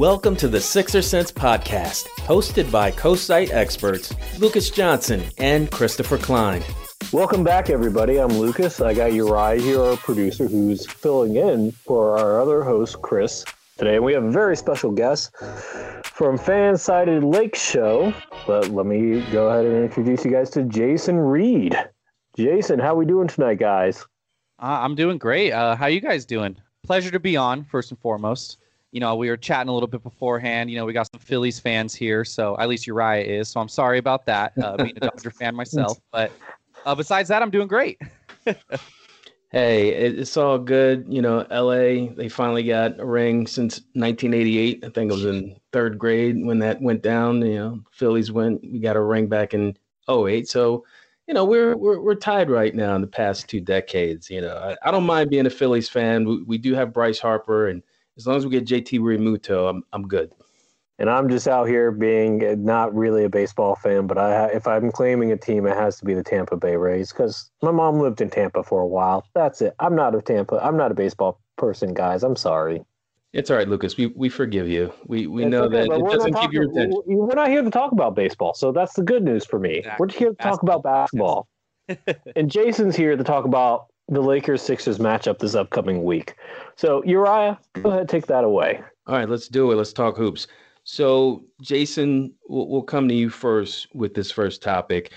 Welcome to the Sixer Sense podcast, hosted by co-site experts Lucas Johnson and Christopher Klein. Welcome back, everybody. I'm Lucas. I got Uriah here, our producer, who's filling in for our other host, Chris. Today, And we have a very special guest from Fan-Sided Lake Show. But let me go ahead and introduce you guys to Jason Reed. Jason, how we doing tonight, guys? Uh, I'm doing great. Uh, how you guys doing? Pleasure to be on, first and foremost you know, we were chatting a little bit beforehand. You know, we got some Phillies fans here, so at least Uriah is. So I'm sorry about that, uh, being a Dodger fan myself. But uh, besides that, I'm doing great. hey, it's all good. You know, LA, they finally got a ring since 1988. I think it was in third grade when that went down. You know, Phillies went, we got a ring back in 08. So, you know, we're, we're, we're tied right now in the past two decades. You know, I, I don't mind being a Phillies fan. We, we do have Bryce Harper and as long as we get JT Realmuto, I'm I'm good. And I'm just out here being not really a baseball fan, but I if I'm claiming a team, it has to be the Tampa Bay Rays because my mom lived in Tampa for a while. That's it. I'm not a Tampa. I'm not a baseball person, guys. I'm sorry. It's all right, Lucas. We we forgive you. We we it's know okay, that it doesn't keep your attention. We're not here to talk about baseball, so that's the good news for me. Exactly. We're here to talk about basketball. and Jason's here to talk about the Lakers Sixers matchup this upcoming week. So, Uriah, go ahead, take that away. All right, let's do it. Let's talk hoops. So, Jason, we'll, we'll come to you first with this first topic.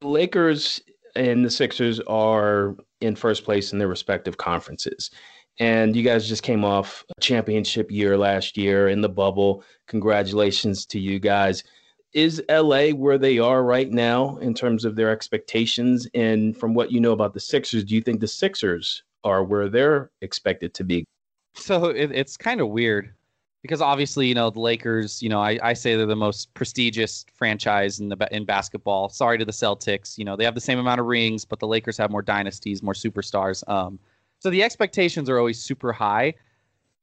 The Lakers and the Sixers are in first place in their respective conferences. And you guys just came off a championship year last year in the bubble. Congratulations to you guys is LA where they are right now in terms of their expectations? And from what you know about the Sixers, do you think the Sixers are where they're expected to be? So it, it's kind of weird because obviously, you know, the Lakers, you know, I, I say they're the most prestigious franchise in the in basketball. Sorry to the Celtics, you know, they have the same amount of rings, but the Lakers have more dynasties, more superstars. Um, so the expectations are always super high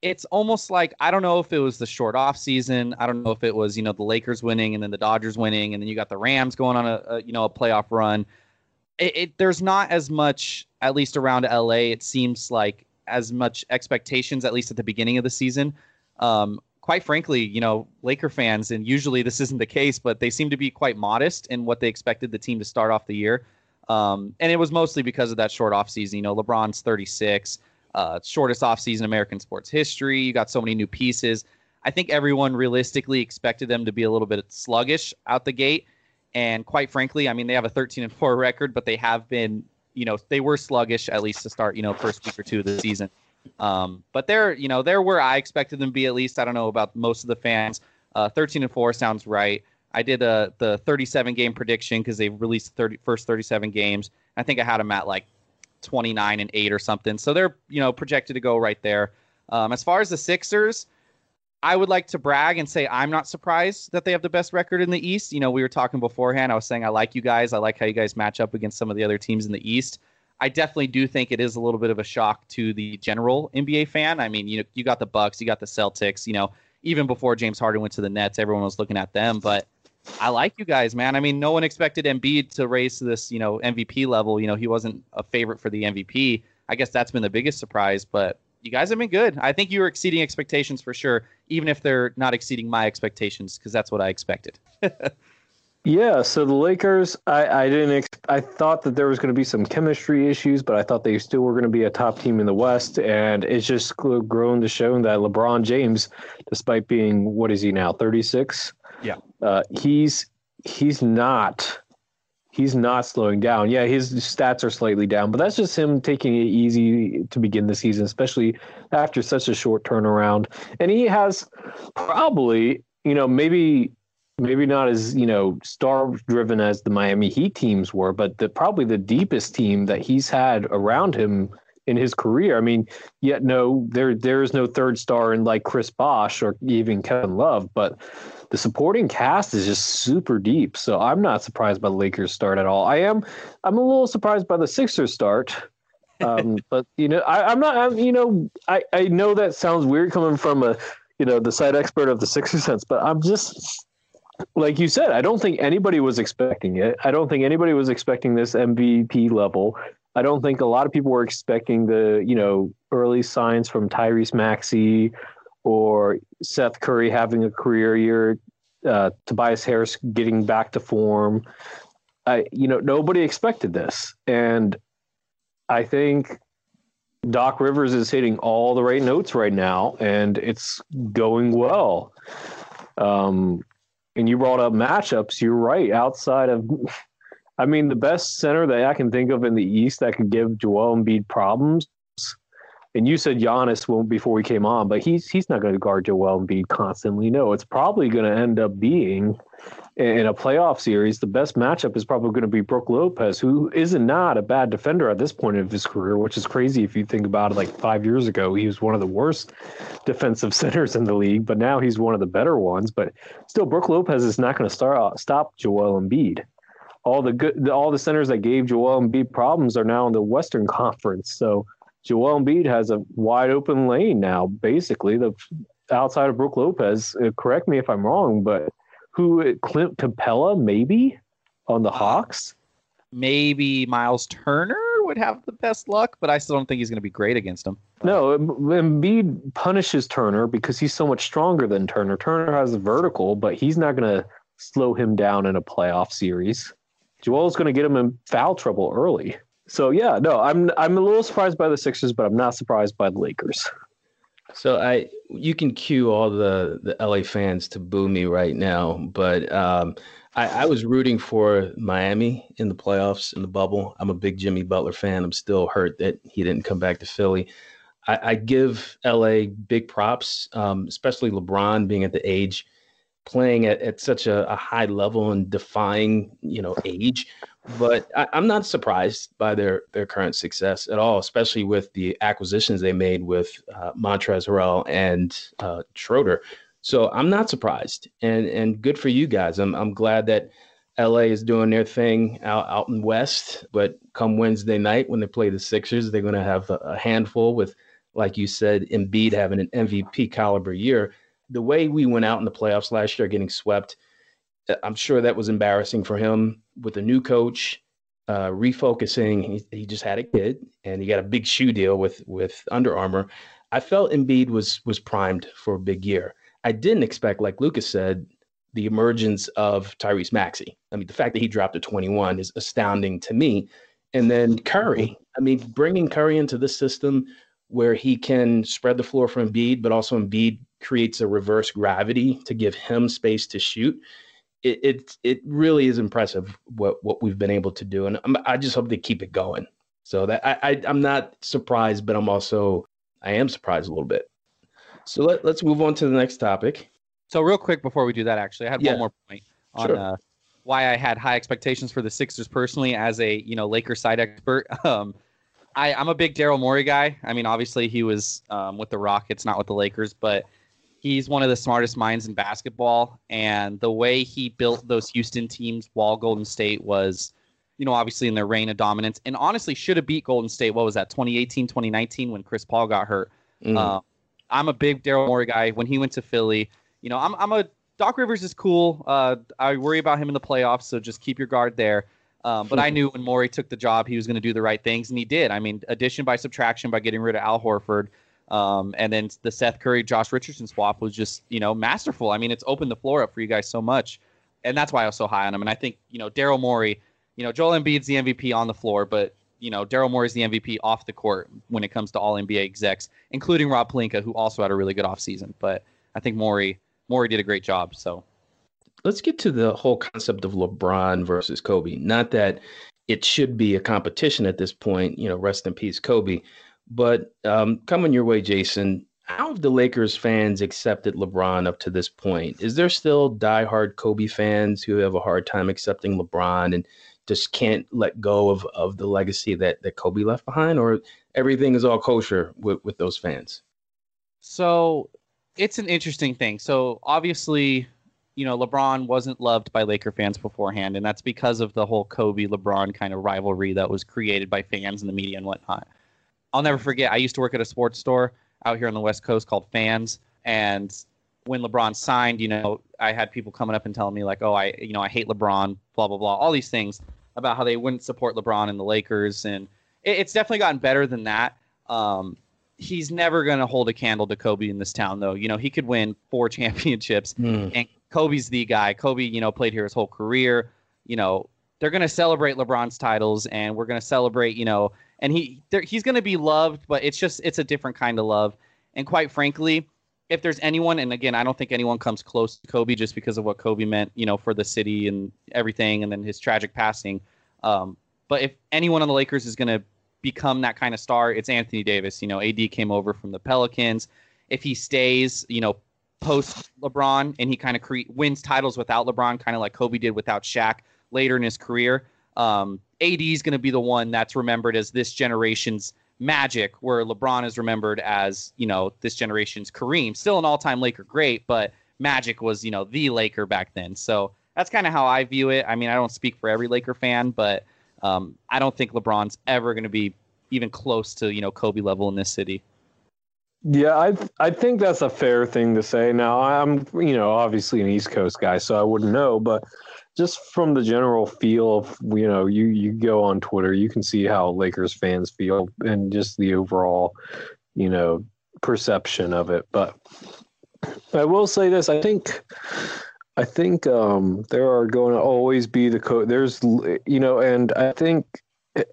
it's almost like I don't know if it was the short off season. I don't know if it was you know the Lakers winning and then the Dodgers winning and then you got the Rams going on a, a you know a playoff run. It, it, there's not as much at least around LA. It seems like as much expectations at least at the beginning of the season. Um, quite frankly, you know Laker fans and usually this isn't the case, but they seem to be quite modest in what they expected the team to start off the year. Um, and it was mostly because of that short off season. You know, LeBron's 36 uh, shortest offseason in American sports history. You got so many new pieces. I think everyone realistically expected them to be a little bit sluggish out the gate. And quite frankly, I mean, they have a 13 and 4 record, but they have been, you know, they were sluggish at least to start, you know, first week or two of the season. Um, but they're, you know, they're where I expected them to be at least. I don't know about most of the fans. Uh, 13 and 4 sounds right. I did a, the 37 game prediction because they released the 30, first 37 games. I think I had them at like 29 and 8 or something. So they're, you know, projected to go right there. Um, as far as the Sixers, I would like to brag and say I'm not surprised that they have the best record in the East. You know, we were talking beforehand. I was saying I like you guys. I like how you guys match up against some of the other teams in the East. I definitely do think it is a little bit of a shock to the general NBA fan. I mean, you know, you got the Bucks, you got the Celtics. You know, even before James Harden went to the Nets, everyone was looking at them. But I like you guys, man. I mean, no one expected Embiid to raise to this, you know, MVP level. You know, he wasn't a favorite for the MVP. I guess that's been the biggest surprise, but you guys have been good. I think you were exceeding expectations for sure, even if they're not exceeding my expectations, because that's what I expected. yeah, so the Lakers, I, I didn't. Ex- I thought that there was going to be some chemistry issues, but I thought they still were going to be a top team in the West, and it's just grown to show that LeBron James, despite being what is he now, thirty six, yeah. Uh, he's he's not he's not slowing down. Yeah, his stats are slightly down, but that's just him taking it easy to begin the season, especially after such a short turnaround. And he has probably, you know, maybe maybe not as you know star driven as the Miami Heat teams were, but the probably the deepest team that he's had around him in his career. I mean, yet no, there there is no third star in like Chris Bosh or even Kevin Love, but the supporting cast is just super deep. So I'm not surprised by the Lakers start at all. I am I'm a little surprised by the Sixers start. Um, but you know, I, am not. I'm, you know, I I know that sounds weird coming from a you know the side expert of the Sixers sense, but I'm just like you said. I don't think anybody was expecting it. I don't think anybody was expecting this MVP level. I don't think a lot of people were expecting the you know early signs from Tyrese Maxey or Seth Curry having a career year, uh, Tobias Harris getting back to form. I, you know, nobody expected this, and I think Doc Rivers is hitting all the right notes right now, and it's going well. Um, and you brought up matchups. You're right. Outside of, I mean, the best center that I can think of in the East that could give Joel Embiid problems and you said Giannis won't before we came on, but he's he's not going to guard Joel Embiid constantly. No, it's probably going to end up being in a playoff series. The best matchup is probably going to be Brook Lopez, who is not a bad defender at this point of his career, which is crazy if you think about it. Like five years ago, he was one of the worst defensive centers in the league, but now he's one of the better ones. But still, Brook Lopez is not going to start stop Joel Embiid all the good all the centers that gave Joel Embiid problems are now in the Western Conference. So Joel Embiid has a wide open lane now. Basically, the outside of Brook Lopez. Uh, correct me if I'm wrong, but who Clint Capela maybe on the Hawks? Maybe Miles Turner would have the best luck, but I still don't think he's going to be great against him. No, Embiid punishes Turner because he's so much stronger than Turner. Turner has a vertical, but he's not going to slow him down in a playoff series. Joel's going to get him in foul trouble early. So yeah, no, I'm I'm a little surprised by the Sixers, but I'm not surprised by the Lakers. So I you can cue all the the LA fans to boo me right now, but um, I, I was rooting for Miami in the playoffs in the bubble. I'm a big Jimmy Butler fan. I'm still hurt that he didn't come back to Philly. I, I give LA big props, um, especially LeBron being at the age, playing at, at such a, a high level and defying you know age but I, am not surprised by their their current success at all, especially with the acquisitions they made with uh, Montrezl Harrell and uh, Schroeder. So I'm not surprised, and and good for you guys. I'm I'm glad that LA is doing their thing out out in West. But come Wednesday night when they play the Sixers, they're going to have a, a handful with, like you said, Embiid having an MVP caliber year. The way we went out in the playoffs last year, getting swept I'm sure that was embarrassing for him with a new coach, uh, refocusing. He, he just had a kid, and he got a big shoe deal with with Under Armour. I felt Embiid was was primed for a big year. I didn't expect, like Lucas said, the emergence of Tyrese Maxey. I mean, the fact that he dropped to 21 is astounding to me. And then Curry. I mean, bringing Curry into the system where he can spread the floor for Embiid, but also Embiid creates a reverse gravity to give him space to shoot it, it it really is impressive what what we've been able to do, and I'm, i just hope they keep it going. So that I, I I'm not surprised, but I'm also I am surprised a little bit. So let, let's move on to the next topic. So real quick before we do that, actually, I had yeah. one more point on sure. uh, why I had high expectations for the Sixers personally as a you know Lakers side expert. Um, I, I'm a big Daryl Morey guy. I mean, obviously he was um, with the Rockets, not with the Lakers, but he's one of the smartest minds in basketball. And the way he built those houston teams while golden state was you know obviously in their reign of dominance and honestly should have beat golden state what was that 2018 2019 when chris paul got hurt. Mm. uh, i'm a big daryl morey guy. When he went to philly you know i'm, I'm a doc rivers is cool. Uh, i worry about him in the playoffs so just keep your guard there. Um, but I knew when Morey took the job, he was going to do the right things, and he did. I mean, addition by subtraction by getting rid of Al Horford, um, and then the Seth Curry, Josh Richardson swap was just, you know, masterful. I mean, it's opened the floor up for you guys so much. And that's why I was so high on him. And I think, you know, Daryl Morey, you know, Joel Embiid's the MVP on the floor, but, you know, Daryl Morey's the MVP off the court when it comes to all NBA execs, including Rob Pelinka, who also had a really good offseason. But I think Morey, Morey did a great job. So let's get to the whole concept of LeBron versus Kobe. Not that it should be a competition at this point, you know, rest in peace, Kobe. But um, coming your way, Jason, how have the Lakers fans accepted LeBron up to this point? Is there still diehard Kobe fans who have a hard time accepting LeBron and just can't let go of, of the legacy that, that Kobe left behind, or everything is all kosher with, with those fans? So it's an interesting thing. So obviously, you know, LeBron wasn't loved by Laker fans beforehand, and that's because of the whole Kobe LeBron kind of rivalry that was created by fans and the media and whatnot. I'll never forget, I used to work at a sports store out here on the West Coast called Fans, and when LeBron signed, you know, I had people coming up and telling me like, "Oh, I, you know, I hate LeBron," blah blah blah, all these things about how they wouldn't support LeBron and the Lakers, and it, it's definitely gotten better than that. Um, he's never going to hold a candle to Kobe in this town, though. You know, he could win four championships, mm. and Kobe's the guy. Kobe, you know, played here his whole career. You know, they're going to celebrate LeBron's titles, and we're going to celebrate, you know, and he he's going to be loved, but it's just it's a different kind of love. And quite frankly, if there's anyone, and again, I don't think anyone comes close to Kobe just because of what Kobe meant, you know, for the city and everything, and then his tragic passing. Um, but if anyone on the Lakers is going to become that kind of star, it's Anthony Davis. You know, AD came over from the Pelicans. If he stays, you know, post LeBron and he kind of cre- wins titles without LeBron, kind of like Kobe did without Shaq later in his career, um, AD is going to be the one that's remembered as this generation's Magic, where LeBron is remembered as you know this generation's Kareem, still an all-time Laker great, but Magic was you know the Laker back then. So that's kind of how I view it. I mean, I don't speak for every Laker fan, but um, I don't think LeBron's ever going to be even close to you know Kobe level in this city. Yeah, I I think that's a fair thing to say. Now I'm you know obviously an East Coast guy, so I wouldn't know, but just from the general feel of you know you you go on Twitter, you can see how Lakers fans feel and just the overall you know perception of it. But I will say this: I think I think um, there are going to always be the code. There's, you know, and I think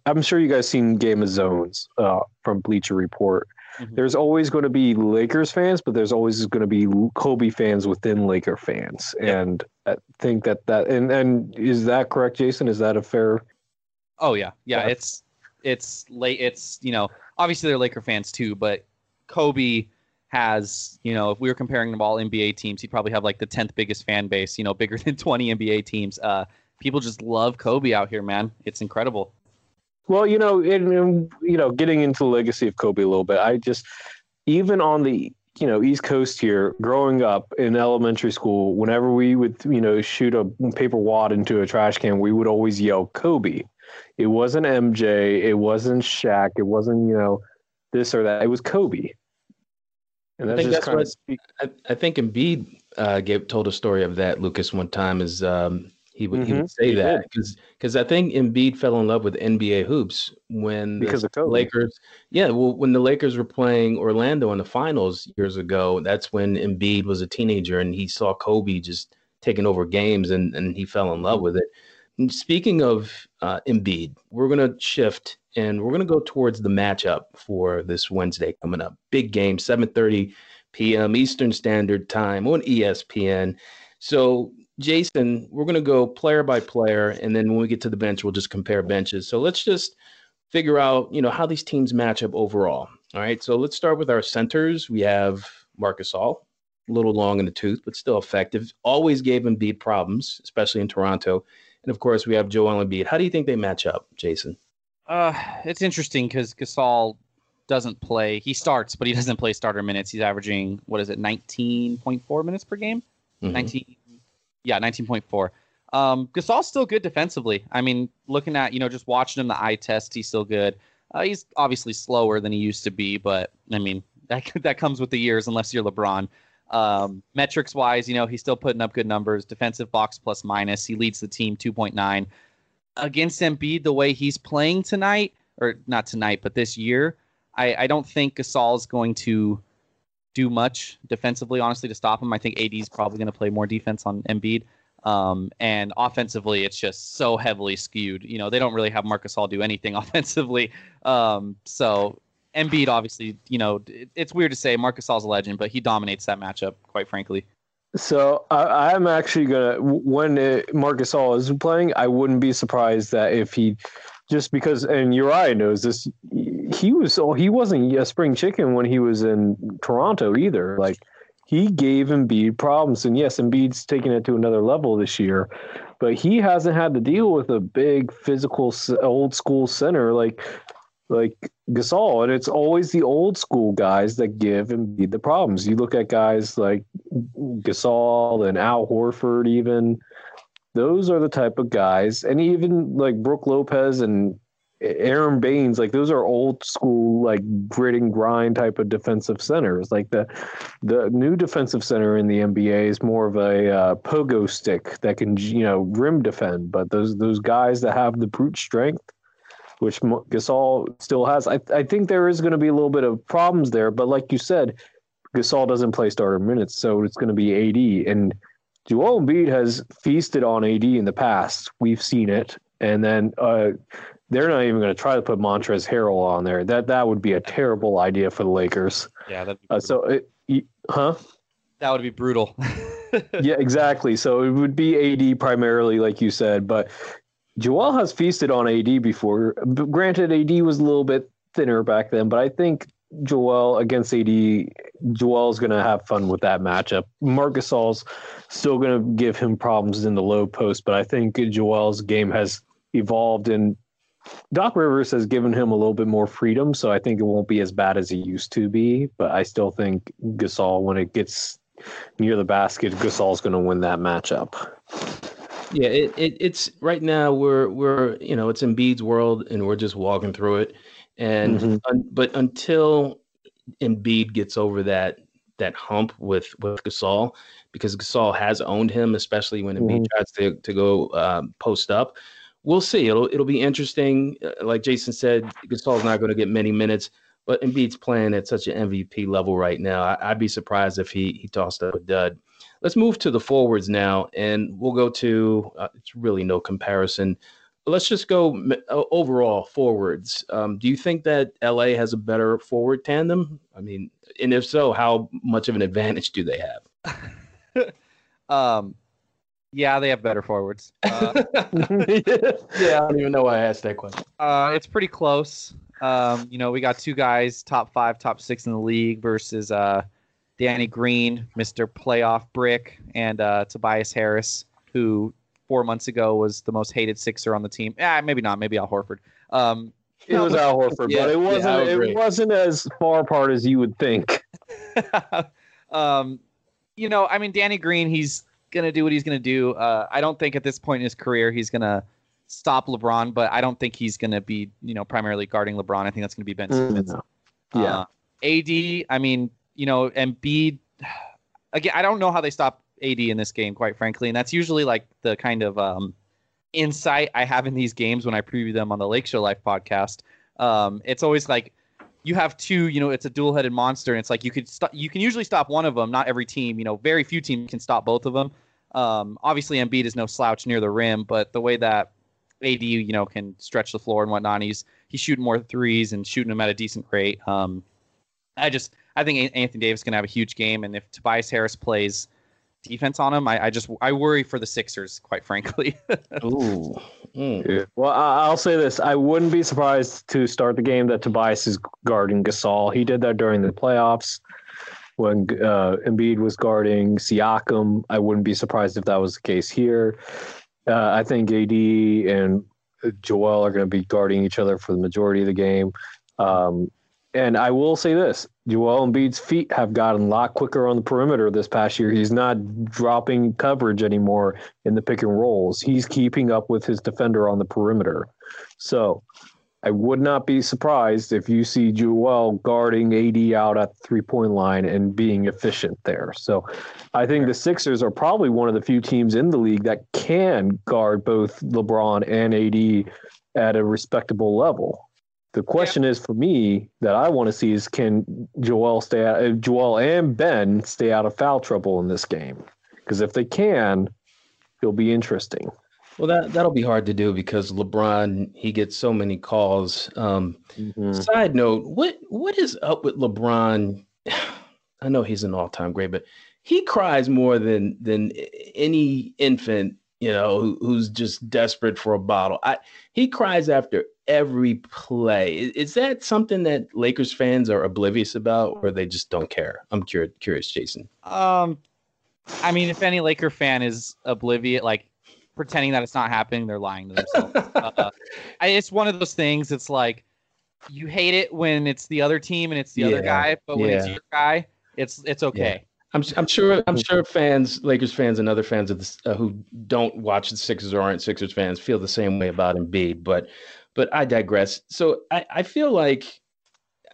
I'm sure you guys seen Game of Zones uh, from Bleacher Report. Mm-hmm. There's always going to be Lakers fans, but there's always going to be Kobe fans within Laker fans, yeah. and I think that that and and is that correct, Jason? Is that a fair? Oh yeah, yeah. yeah. It's it's late. It's you know obviously they're Laker fans too, but Kobe has, you know, if we were comparing them all NBA teams, he'd probably have like the 10th biggest fan base, you know, bigger than 20 NBA teams. Uh, people just love Kobe out here, man. It's incredible. Well, you know, in, you know, getting into the legacy of Kobe a little bit, I just, even on the, you know, East Coast here, growing up in elementary school, whenever we would, you know, shoot a paper wad into a trash can, we would always yell Kobe. It wasn't MJ, it wasn't Shaq, it wasn't, you know, this or that. It was Kobe. And that's I think that's what I, I, think Embiid uh, gave told a story of that. Lucas one time is um, he would mm-hmm. he would say he that because because I think Embiid fell in love with NBA hoops when because the of Lakers. Yeah, well, when the Lakers were playing Orlando in the finals years ago, that's when Embiid was a teenager and he saw Kobe just taking over games and and he fell in love with it. And speaking of uh, Embiid, we're gonna shift and we're going to go towards the matchup for this Wednesday coming up. Big game, 7:30 p.m. Eastern Standard Time on ESPN. So, Jason, we're going to go player by player, and then when we get to the bench, we'll just compare benches. So let's just figure out, you know, how these teams match up overall. All right. So let's start with our centers. We have Marc All, a little long in the tooth, but still effective. Always gave him Embiid problems, especially in Toronto. And of course, we have Joel Embiid. How do you think they match up, Jason? Uh, it's interesting because Gasol doesn't play. He starts, but he doesn't play starter minutes. He's averaging what is it, nineteen point four minutes per game? Mm-hmm. Nineteen, yeah, nineteen point four. Um, Gasol's still good defensively. I mean, looking at you know just watching him the eye test, he's still good. Uh, he's obviously slower than he used to be, but I mean that that comes with the years, unless you're LeBron. Um, metrics wise, you know he's still putting up good numbers. Defensive box plus minus, he leads the team two point nine against Embiid the way he's playing tonight, or not tonight, but this year, I, I don't think Gasol is going to do much defensively, honestly, to stop him. I think AD is probably going to play more defense on Embiid. Um, and offensively, it's just so heavily skewed. You know, they don't really have Marcus Gasol do anything offensively. Um, so Embiid, obviously, you know, it, it's weird to say Marc Gasol's a legend, but he dominates that matchup, quite frankly. So I, am actually gonna when it, Marc Gasol is playing, I wouldn't be surprised that if he just because and Uriah knows this, he was. Oh, he wasn't a spring chicken when he was in Toronto either. Like he gave Embiid problems, and yes, Embiid's taking it to another level this year, but he hasn't had to deal with a big physical old school center like like Gasol, and it's always the old school guys that give Embiid the problems. You look at guys like Gasol and Al Horford, even those are the type of guys, and even like Brook Lopez and Aron Baynes, like those are old school, like grit and grind type of defensive centers. Like the the new defensive center in the NBA is more of a uh, pogo stick that can you know rim defend. But those those guys that have the brute strength, which Gasol still has, I I think there is going to be a little bit of problems there. But like you said, Gasol doesn't play starter minutes, so it's going to be AD and. Joel Embiid has feasted on AD in the past. We've seen it. And then uh, they're not even going to try to put Montrezl Harrell on there. That that would be a terrible idea for the Lakers. Yeah. Uh, so, it, huh? That would be brutal. yeah, exactly. So it would be AD primarily, like you said, but Joel has feasted on AD before. Granted, AD was a little bit thinner back then, but I think Joel against AD, Joel's going to have fun with that matchup. Marc Gasol's still going to give him problems in the low post, but I think Joel's game has evolved and Doc Rivers has given him a little bit more freedom, so I think it won't be as bad as it used to be. But I still think Gasol, when it gets near the basket, Gasol's going to win that matchup. Yeah, it, it, it's right now we're we're you know it's Embiid's world and we're just walking through it, and mm-hmm. un, but until Embiid gets over that that hump with with Gasol, because Gasol has owned him, especially when Embiid mm-hmm. tries to to go um, post up we'll see. It'll it'll be interesting. Uh, like Jason said, Gasol's not going to get many minutes, but Embiid's playing at such an MVP level right now. I, would be surprised if he he tossed up a dud. Let's move to the forwards now, and we'll go to. Uh, it's really no comparison. Let's just go uh, overall forwards. Um, do you think that LA has a better forward tandem? I mean, and if so, how much of an advantage do they have? um, yeah, they have better forwards. Uh, yeah, I don't even know why I asked that question. Uh, it's pretty close. Um, you know, we got two guys, top five, top six in the league versus uh, Danny Green, Mr. Playoff Brick, and uh, Tobias Harris, who four months ago was the most hated Sixer on the team. Yeah, maybe not. Maybe Al Horford. Um, it was Al Horford, yeah, but it wasn't. Yeah, it wasn't as far apart as you would think. um, you know, I mean, Danny Green, he's gonna do what he's gonna do. Uh, I don't think at this point in his career he's gonna stop LeBron, but I don't think he's gonna be you know primarily guarding LeBron. I think that's gonna be Ben mm, Simmons. Mm, yeah. Uh, AD, I mean, you know, Embiid. Again, I don't know how they stop AD in this game, quite frankly, and that's usually like the kind of um, insight I have in these games when I preview them on the Lake Show Life podcast. Um, it's always like you have two, you know, it's a dual-headed monster, and it's like you could stop. You can usually stop one of them. Not every team, you know, very few teams can stop both of them. Um, obviously, Embiid is no slouch near the rim, but the way that AD, you know, can stretch the floor and whatnot, he's he's shooting more threes and shooting them at a decent rate. Um, I just I think Anthony Davis is gonna have a huge game, and if Tobias Harris plays defense on him, I, I just I worry for the Sixers, quite frankly. Ooh. Mm. Yeah. Well, I'll say this: I wouldn't be surprised to start the game that Tobias is guarding Gasol. He did that during the playoffs when uh, Embiid was guarding Siakam. I wouldn't be surprised if that was the case here. Uh, I think AD and Joel are going to be guarding each other for the majority of the game. Um, and I will say this Joel Embiid's feet have gotten a lot quicker on the perimeter this past year. He's not dropping coverage anymore in the pick and rolls. He's keeping up with his defender on the perimeter. So I would not be surprised if you see Joel guarding AD out at the three point line and being efficient there. So I think the Sixers are probably one of the few teams in the league that can guard both LeBron and AD at a respectable level. The question is for me that I want to see is can Joel stay out, uh, Joel and Ben stay out of foul trouble in this game? Because if they can, it'll be interesting. Well, that that'll be hard to do because LeBron he gets so many calls. Um, mm-hmm. Side note: what what is up with LeBron? I know he's an all time great, but he cries more than than any infant you know, who, who's just desperate for a bottle. I, he cries after every play. Is, is, that something that Lakers fans are oblivious about, or they just don't care? I'm curious, curious, Jason. Um, I mean, if any Laker fan is oblivious, like pretending that it's not happening, they're lying to themselves. uh, it's one of those things. It's like you hate it when it's the other team and it's the yeah, other guy, but when yeah. it's your guy, it's it's okay. Yeah. I'm, I'm sure I'm sure fans, Lakers fans, and other fans of this uh, who don't watch the Sixers or aren't Sixers fans feel the same way about Embiid. But but I digress. So I, I feel like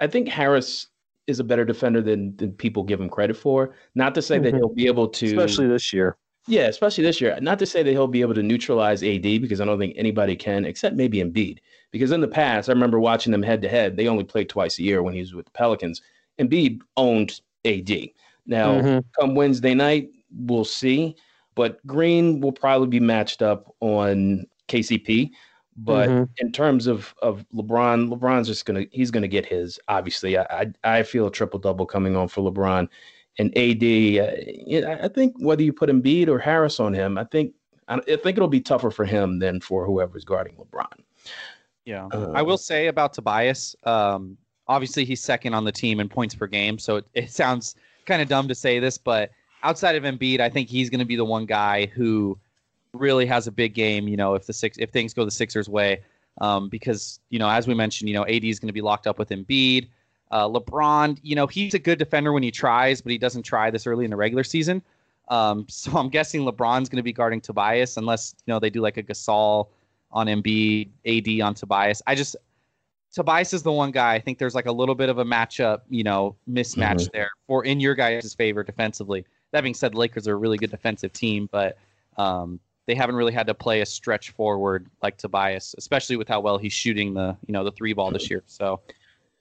I think Harris is a better defender than than people give him credit for. Not to say mm-hmm. that he'll be able to, especially this year. Yeah, especially this year. Not to say that he'll be able to neutralize AD because I don't think anybody can, except maybe Embiid. Because in the past, I remember watching them head to head. They only played twice a year when he was with the Pelicans. Embiid owned AD. Now, mm-hmm. come Wednesday night, we'll see. But Green will probably be matched up on KCP. But mm-hmm. in terms of of LeBron, LeBron's just gonna he's gonna get his. Obviously, I I, I feel a triple double coming on for LeBron and AD. Uh, I think whether you put Embiid or Harris on him, I think I, I think it'll be tougher for him than for whoever's guarding LeBron. Yeah, uh, I will say about Tobias. Um, obviously, he's second on the team in points per game, so it, it sounds kind of dumb to say this, but outside of Embiid, I think he's going to be the one guy who really has a big game. You know, if the six if things go the Sixers' way, um, because you know, as we mentioned, you know, AD is going to be locked up with Embiid. Uh, LeBron, you know, he's a good defender when he tries, but he doesn't try this early in the regular season. Um, so I'm guessing LeBron's going to be guarding Tobias unless you know they do like a Gasol on Embiid, AD on Tobias. I just Tobias is the one guy. I think there's like a little bit of a matchup, you know, mismatch mm-hmm. there for in your guys' favor defensively. That being said, the Lakers are a really good defensive team, but um, they haven't really had to play a stretch forward like Tobias, especially with how well he's shooting the you know the three ball this year. So.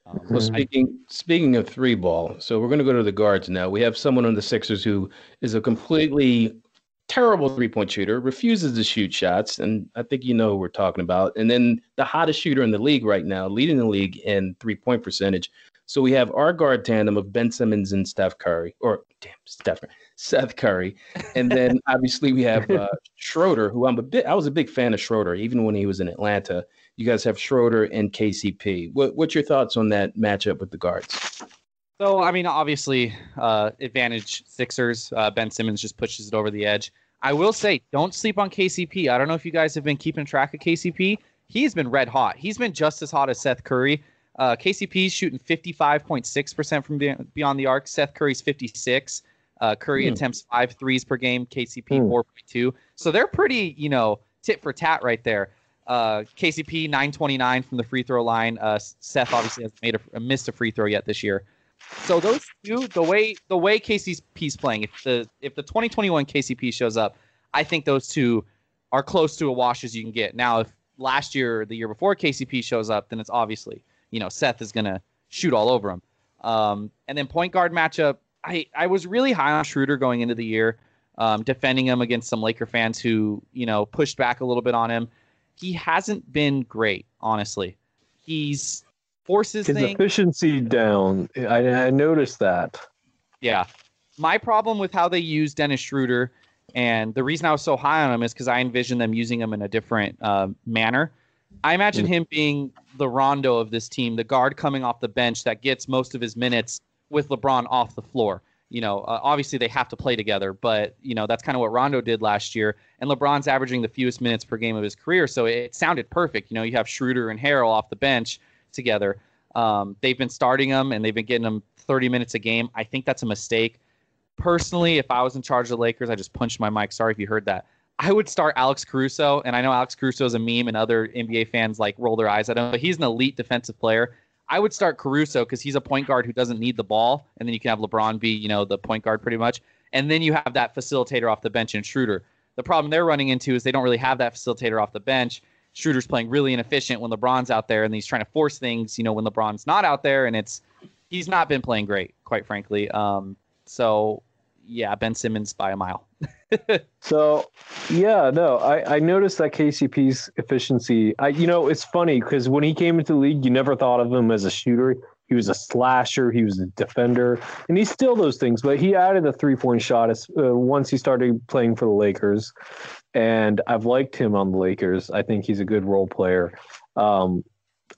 Um, well, speaking speaking of three ball, so we're going to go to the guards now. We have someone on the Sixers who is a completely terrible three point shooter, refuses to shoot shots. And I think you know who we're talking about. And then the hottest shooter in the league right now, leading the league in three point percentage. So we have our guard tandem of Ben Simmons and Steph Curry, or damn, Steph, Seth Curry. And then obviously we have uh, Schroeder, who I'm a bit, I was a big fan of Schroeder, even when he was in Atlanta. You guys have Schroeder and KCP. What, what's your thoughts on that matchup with the guards? So, I mean, obviously, uh, advantage Sixers. Uh, ben Simmons just pushes it over the edge. I will say, don't sleep on KCP. I don't know if you guys have been keeping track of KCP. He's been red hot. He's been just as hot as Seth Curry. Uh, KCP's shooting 55.6% from beyond the arc. Seth Curry's 56. Uh, Curry mm. attempts five threes per game. KCP mm. 4.2. So they're pretty, you know, tit for tat right there. Uh, KCP 929 from the free throw line. Uh, Seth obviously has made a, missed a free throw yet this year. So those two, the way the way KCP's playing, if the if the 2021 KCP shows up, I think those two are close to a wash as you can get. Now, if last year the year before KCP shows up, then it's obviously you know Seth is gonna shoot all over him. Um, and then point guard matchup, I I was really high on Schroeder going into the year, um, defending him against some Laker fans who you know pushed back a little bit on him. He hasn't been great, honestly. He's forces his thing. efficiency down. I, I noticed that. Yeah, my problem with how they use Dennis Schroeder, and the reason I was so high on him is because I envisioned them using him in a different uh, manner. I imagine mm him being the Rondo of this team, the guard coming off the bench that gets most of his minutes with LeBron off the floor. You know, uh, obviously they have to play together, but you know that's kind of what Rondo did last year. And LeBron's averaging the fewest minutes per game of his career, so it sounded perfect. You know, you have Schroeder and Harrell off the bench together. Um, they've been starting them and they've been getting them 30 minutes a game. I think that's a mistake. Personally, if I was in charge of the Lakers, I just punched my mic. Sorry if you heard that. I would start Alex Caruso, and I know Alex Caruso is a meme, and other NBA fans like roll their eyes at him, but he's an elite defensive player. I would start Caruso because he's a point guard who doesn't need the ball, and then you can have LeBron be, you know, the point guard pretty much, and then you have that facilitator off the bench in Schroeder. The problem they're running into is they don't really have that facilitator off the bench, Schroeder's playing really inefficient when LeBron's out there, and he's trying to force things, you know, when LeBron's not out there, and it's he's not been playing great, quite frankly. Um, so yeah, Ben Simmons by a mile. so yeah, no, I, I noticed that KCP's efficiency. I you know it's funny because when he came into the league, you never thought of him as a shooter. He was a slasher. He was a defender, and he's still those things. But he added a three point shot as, uh, once he started playing for the Lakers, and I've liked him on the Lakers. I think he's a good role player. Um,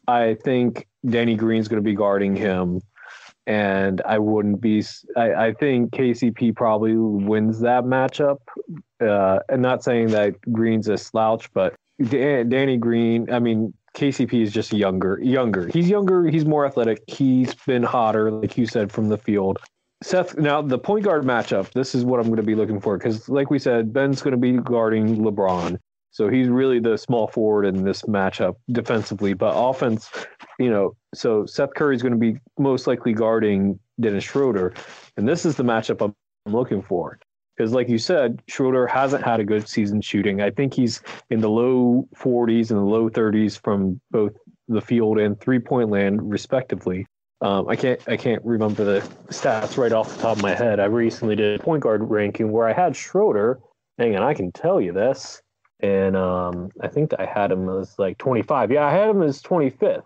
I think Danny Green's going to be guarding him, and I wouldn't be. I, I think KCP probably wins that matchup. Uh, and not saying that Green's a slouch, but Danny Green. I mean, KCP is just younger. Younger. He's younger. He's more athletic. He's been hotter, like you said, from the field. Seth, now the point guard matchup. This is what I'm going to be looking for because, like we said, Ben's going to be guarding LeBron, so he's really the small forward in this matchup defensively. But offense, you know, so Seth Curry is going to be most likely guarding Dennis Schroeder, and this is the matchup I'm looking for. Because, like you said, Schroeder hasn't had a good season shooting. I think he's in the low 40s and the low 30s from both the field and three point land, respectively. Um, I can't I can't remember the stats right off the top of my head. I recently did a point guard ranking where I had Schroeder. Hang on, I can tell you this. And um, I think I had him as like 25. Yeah, I had him as 25th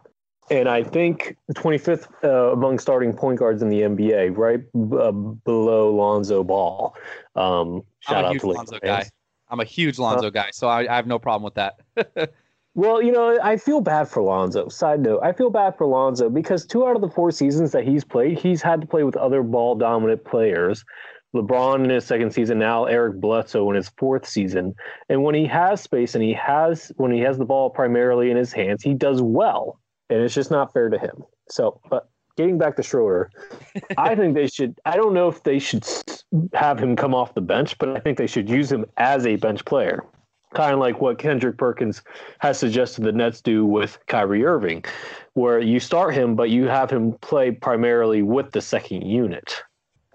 and I think 25th uh, among starting point guards in the NBA, right b- uh, below Lonzo Ball. Um, shout I'm a huge Lonzo guy. I'm a huge Lonzo uh, guy, so I, I, have no problem with that. well, you know, I feel bad for Lonzo. Side note, I feel bad for Lonzo because two out of the four seasons that he's played, he's had to play with other ball dominant players. LeBron in his second season, now Eric Bledsoe in his fourth season. And when he has space and he has when he has the ball primarily in his hands, he does well and it's just not fair to him. So, but getting back to Schroeder, I think they should. I don't know if they should have him come off the bench, but I think they should use him as a bench player, kind of like what Kendrick Perkins has suggested the Nets do with Kyrie Irving, where you start him, but you have him play primarily with the second unit.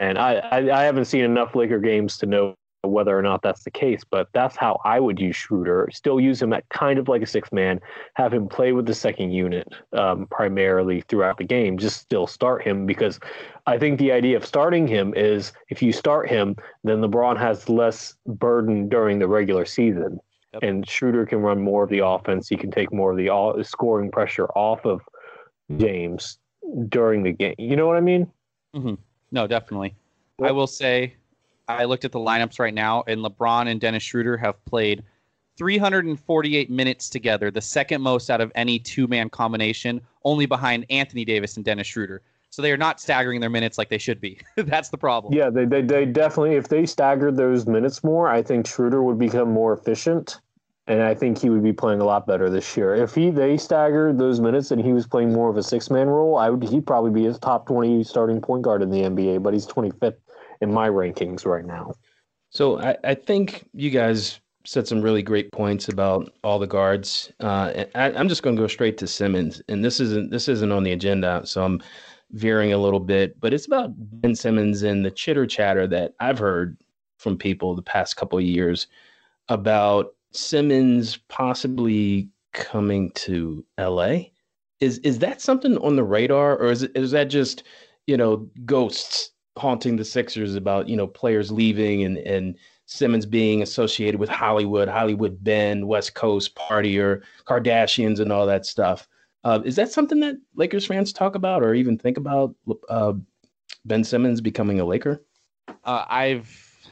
And I, I, I haven't seen enough Laker games to know whether or not that's the case, but that's how I would use Schroeder. Still use him at kind of like a six man, have him play with the second unit um, primarily throughout the game. Just still start him because I think the idea of starting him is if you start him, then LeBron has less burden during the regular season. Yep. And Schroeder can run more of the offense. He can take more of the scoring pressure off of James during the game. You know what I mean? Mm-hmm. No, definitely. I will say I looked at the lineups right now, and LeBron and Dennis Schroeder have played 348 minutes together, the second most out of any two man combination, only behind Anthony Davis and Dennis Schroeder. So they are not staggering their minutes like they should be. That's the problem. Yeah, they, they, they definitely, if they staggered those minutes more, I think Schroeder would become more efficient. And I think he would be playing a lot better this year. If he they staggered those minutes and he was playing more of a six man role, I would he'd probably be a top twenty starting point guard in the NBA. But he's twenty fifth in my rankings right now. So I, I think you guys said some really great points about all the guards. Uh, I, am just going to go straight to Simmons, and this isn't this isn't on the agenda, so I'm veering a little bit, but it's about Ben Simmons and the chitter chatter that I've heard from people the past couple of years about Simmons possibly coming to LA. Is is that something on the radar, or is is that just you know ghosts haunting the Sixers about you know players leaving and and Simmons being associated with Hollywood, Hollywood Ben, West Coast partier, Kardashians, and all that stuff. Uh, is that something that Lakers fans talk about or even think about? Uh, ben Simmons becoming a Laker? Uh, I've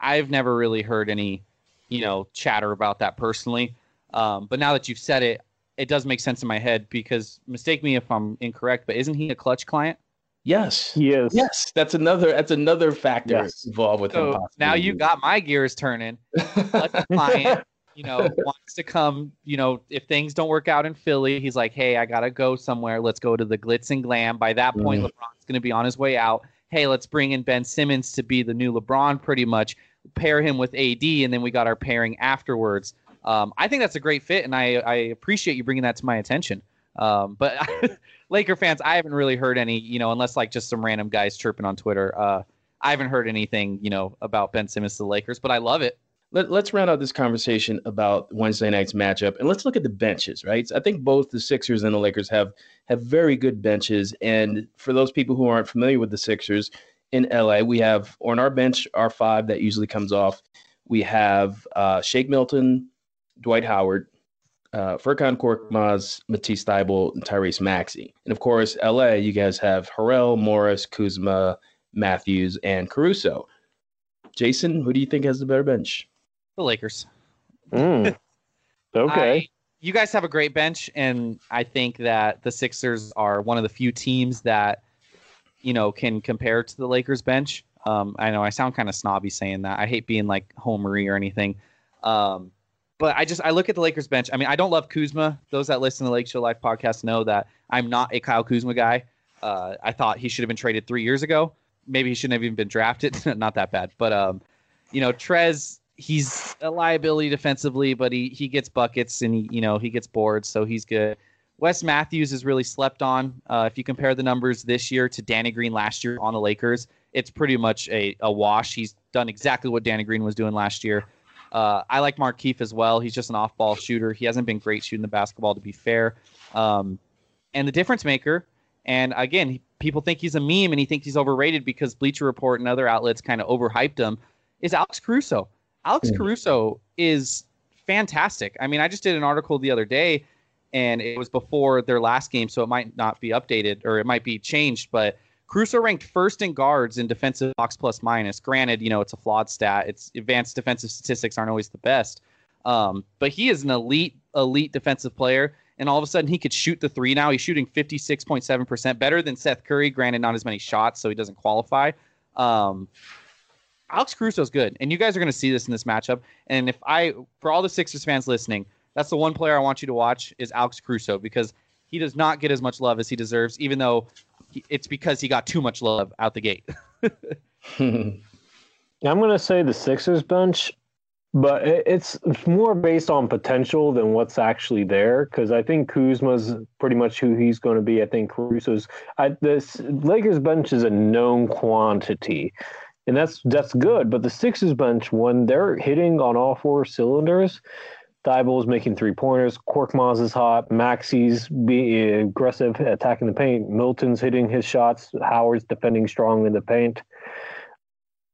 I've never really heard any you know chatter about that personally. Um, but now that you've said it, it does make sense in my head because mistake me if I'm incorrect, but isn't he a Klutch client? Yes. Yes. Yes. That's another that's another factor yes. involved with so him. Now you got my gears turning. Klutch client, you know, wants to come, you know, if things don't work out in Philly, he's like, Hey, I gotta go somewhere. Let's go to the glitz and glam. By that point, mm. LeBron's gonna be on his way out. Hey, let's bring in Ben Simmons to be the new LeBron pretty much. Pair him with AD, and then we got our pairing afterwards. Um, I think that's a great fit, and I, I appreciate you bringing that to my attention. Um, but Laker fans, I haven't really heard any, you know, unless like just some random guys chirping on Twitter. Uh, I haven't heard anything, you know, about Ben Simmons to the Lakers, but I love it. Let, us round out this conversation about Wednesday night's matchup, and let's look at the benches. Right, I think both the Sixers and the Lakers have have very good benches. And for those people who aren't familiar with the Sixers in LA, we have on our bench our five that usually comes off. We have uh, Shake Milton, Dwight Howard, uh, Furkan Korkmaz, Matisse Thybulle, and Tyrese Maxey. And of course, LA, you guys have Harrell, Morris, Kuzma, Matthews, and Caruso. Jason, who do you think has the better bench? The Lakers. Mm. Okay. I- you guys have a great bench, and I think that the Sixers are one of the few teams that you know can compare to the Lakers bench. Um, I know I sound kind of snobby saying that. I hate being like homery or anything. Um, but I just I look at the Lakers bench. I mean, I don't love Kuzma. Those that listen to the Lake Show Life podcast know that I'm not a Kyle Kuzma guy. Uh, I thought he should have been traded three years ago. Maybe he shouldn't have even been drafted. not that bad, but um, you know, Trez he's a liability defensively, but he he gets buckets and he you know he gets boards, so he's good. Wes Matthews is really slept on. Uh, if you compare the numbers this year to Danny Green last year on the Lakers, it's pretty much a, a wash. He's done exactly what Danny Green was doing last year. Uh, I like Markieff as well. He's just an off ball shooter. He hasn't been great shooting the basketball, to be fair. Um, and the difference maker, and again, he, people think he's a meme and he thinks he's overrated because Bleacher Report and other outlets kind of overhyped him, is Alex Caruso. Alex Mhm. Caruso is fantastic. I mean, I just did an article the other day, and it was before their last game, so it might not be updated or it might be changed. But Caruso ranked first in guards in defensive box plus minus. Granted, you know it's a flawed stat. It's advanced defensive statistics aren't always the best, um, but he is an elite, elite defensive player. And all of a sudden, he could shoot the three now. He's shooting 56.7%, better than Seth Curry. Granted, not as many shots, so he doesn't qualify. Um, Alex Caruso's good, and you guys are going to see this in this matchup. And if I, for all the Sixers fans listening, that's the one player I want you to watch is Alex Caruso because he does not get as much love as he deserves, even though it's because he got too much love out the gate. I'm going to say the Sixers bench, but it- it's more based on potential than what's actually there. Because I think Kuzma's pretty much who he's going to be. I think Caruso's. I, this Lakers bench is a known quantity, and that's that's good. But the Sixers bench, when they're hitting on all four cylinders, Thybulle's making three pointers. Korkmaz is hot. Maxey's being aggressive, attacking the paint. Milton's hitting his shots. Howard's defending strong in the paint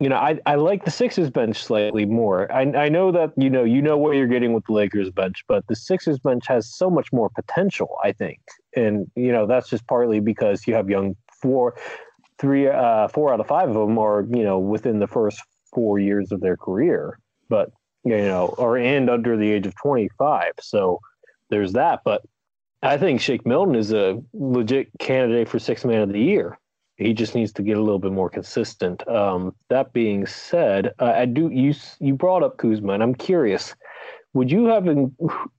you know, I, I like the Sixers bench slightly more. I I know that you know you know what you're getting with the Lakers bench, but the Sixers bench has so much more potential. I think, and you know that's just partly because you have young four, three, uh, four out of five of them are you know within the first four years of their career, but you know, or and under the age of 25. So there's that. But I think Shake Milton is a legit candidate for six man of the year he just needs to get a little bit more consistent. Um, that being said, uh, I do you you brought up Kuzma, and I'm curious. Would you have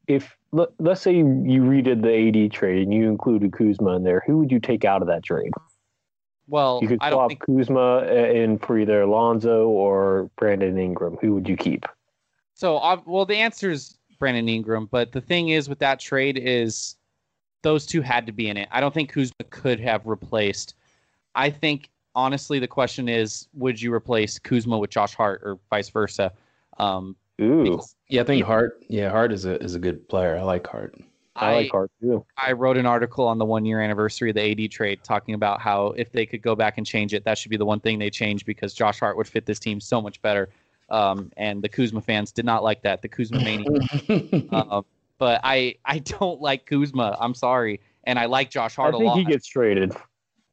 if let, let's say you, you redid the AD trade and you included Kuzma in there? Who would you take out of that trade? well, You could I don't swap think Kuzma uh, in for either Alonzo or Brandon Ingram. Who would you keep? So, uh, well, the answer is Brandon Ingram, but the thing is with that trade is those two had to be in it. I don't think Kuzma could have replaced. I think honestly, the question is, would you replace Kuzma with Josh Hart or vice versa? Um, Ooh, because yeah, I think Hart. Yeah, Hart is a is a good player. I like Hart. I, like Hart too. I wrote an article on the one year anniversary of the AD trade talking about how if they could go back and change it, that should be the one thing they change because Josh Hart would fit this team so much better. Um, and the Kuzma fans did not like that. The Kuzma mania. uh, but I I don't like Kuzma. I'm sorry, and I like Josh I Hart a think lot. he gets traded.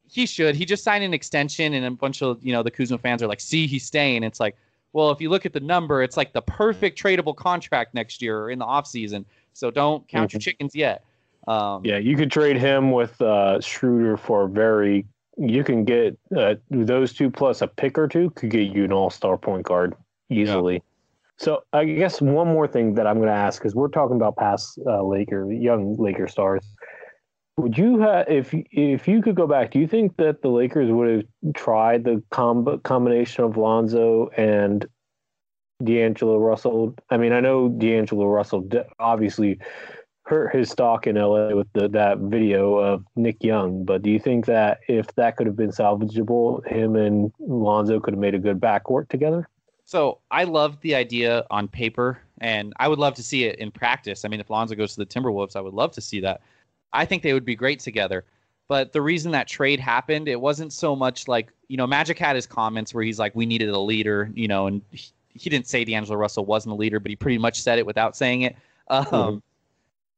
he should. He just signed an extension, and a bunch of you know the Kuzma fans are like, "See, he's staying." It's like, well, if you look at the number, it's like the perfect tradable contract next year or in the offseason. So don't count your chickens yet. Um, Yeah, you could trade him with uh, Schroeder for very. You can get uh, those two plus a pick or two could get you an all star point guard easily. So I guess one more thing that I'm going to ask is we're talking about past uh, Laker, young Laker stars. Would you have if if you could go back? Do you think that the Lakers would have tried the comb- combination of Lonzo and D'Angelo Russell? I mean, I know D'Angelo Russell obviously hurt his stock in LA with the, that video of Nick Young. But do you think that if that could have been salvageable, him and Lonzo could have made a good backcourt together? So I love the idea on paper, and I would love to see it in practice. I mean, if Lonzo goes to the Timberwolves, I would love to see that. I think they would be great together. But the reason that trade happened, it wasn't so much like, you know, Magic had his comments where he's like, we needed a leader, you know, and he, he didn't say D'Angelo Russell wasn't a leader, but he pretty much said it without saying it. Um, Mhm.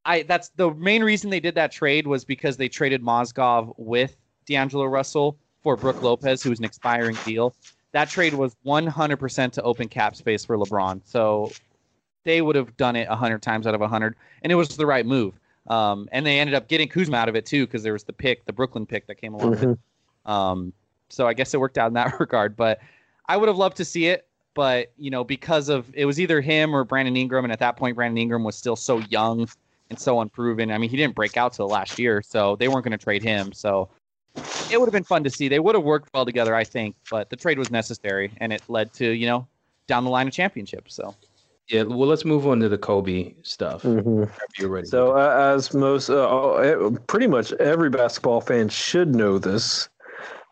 I that's the main reason they did that trade was because they traded Mozgov with D'Angelo Russell for Brook Lopez, who was an expiring deal. That trade was 100% to open cap space for LeBron. So they would have done it 100 times out of 100, and it was the right move. Um, and they ended up getting Kuzma out of it too because there was the pick, the Brooklyn pick that came along. Mm-hmm. Um, so I guess it worked out in that regard. But I would have loved to see it, but you know, because of it was either him or Brandon Ingram, and at that point, Brandon Ingram was still so young and so unproven. I mean, he didn't break out till last year, so they weren't going to trade him. So it would have been fun to see. They would have worked well together, I think, but the trade was necessary, and it led to you know down the line of championships. So. Yeah, well, let's move on to the Kobe stuff. Mm-hmm. You're ready. So, uh, as most, uh, pretty much every basketball fan should know this,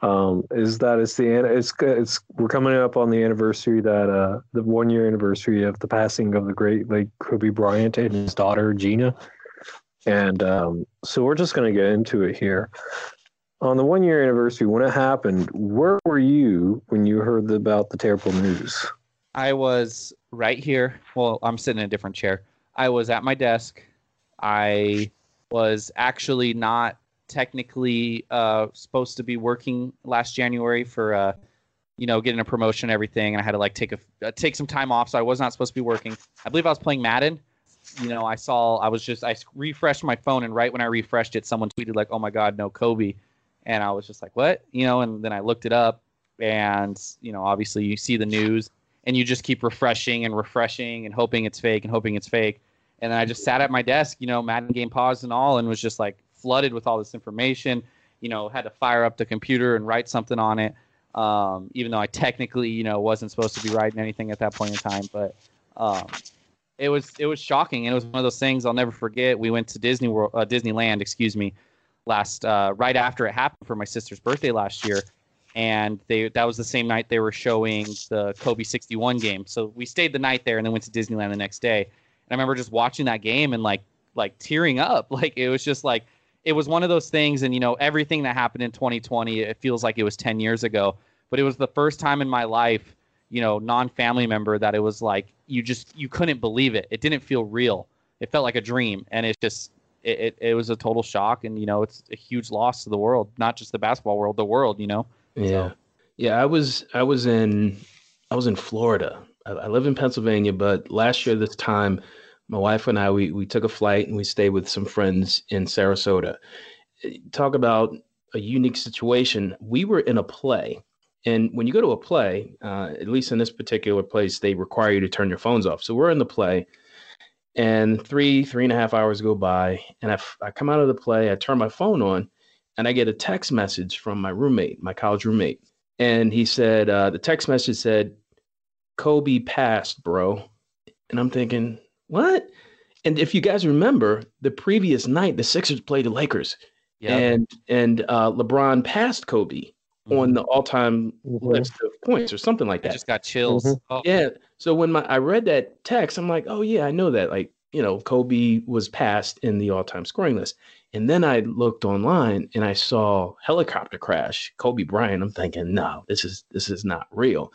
um, is that it's the it's it's we're coming up on the anniversary that uh, the one year anniversary of the passing of the great like Kobe Bryant and his daughter Gina, and um, so we're just going to get into it here. On the one year anniversary, when it happened, where were you when you heard about the terrible news? I was right here. Well, I'm sitting in a different chair. I was at my desk. I was actually not technically uh, supposed to be working last January for uh, you know getting a promotion and everything, and I had to like take a uh, take some time off, so I was not supposed to be working. I believe I was playing Madden. You know, I saw I was just I refreshed my phone, and right when I refreshed it, someone tweeted like, "Oh my God, no Kobe," and I was just like, "What?" You know, and then I looked it up, and you know, obviously you see the news, and you just keep refreshing and refreshing and hoping it's fake and hoping it's fake. And then I just sat at my desk, you know, Madden game paused and all, and was just like, flooded with all this information. You know, had to fire up the computer and write something on it. Um, even though I technically, you know, wasn't supposed to be writing anything at that point in time, but um, it was it was shocking, and it was one of those things I'll never forget. We went to Disney World, uh, Disneyland, excuse me, last uh, right after it happened for my sister's birthday last year, and they that was the same night they were showing the Kobe 61 game. So we stayed the night there, and then went to Disneyland the next day. And I remember just watching that game and like like tearing up, like it was just like it was one of those things. And you know everything that happened in 2020 it feels like it was 10 years ago. But it was the first time in my life you know non-family member that it was like you just you couldn't believe it. It didn't feel real. It felt like a dream. And it just it, it, it was a total shock and you know it's a huge loss to the world not just the basketball world the world you know yeah so. yeah i was i was in i was in florida I, I live in pennsylvania but last year this time my wife and I, we, we took a flight and we stayed with some friends in Sarasota. Talk about a unique situation. We were in a play. And when you go to a play, uh, at least in this particular place, they require you to turn your phones off. So we're in the play, and three, three and a half hours go by. And I, I come out of the play, I turn my phone on, and I get a text message from my roommate, my college roommate. And he said, uh, the text message said, Kobe passed, bro. And I'm thinking, what? And if you guys remember, the previous night the Sixers played the Lakers, yep. and and uh, LeBron passed Kobe. On the all-time mm-hmm. list of points or something like that. I just got chills. Mm-hmm. Oh. Yeah. So when my I read that text, I'm like, oh yeah, I know that. Like you know, Kobe was passed in the all-time scoring list. And then I looked online and I saw helicopter crash, Kobe Bryant. I'm thinking, no, this is this is not real.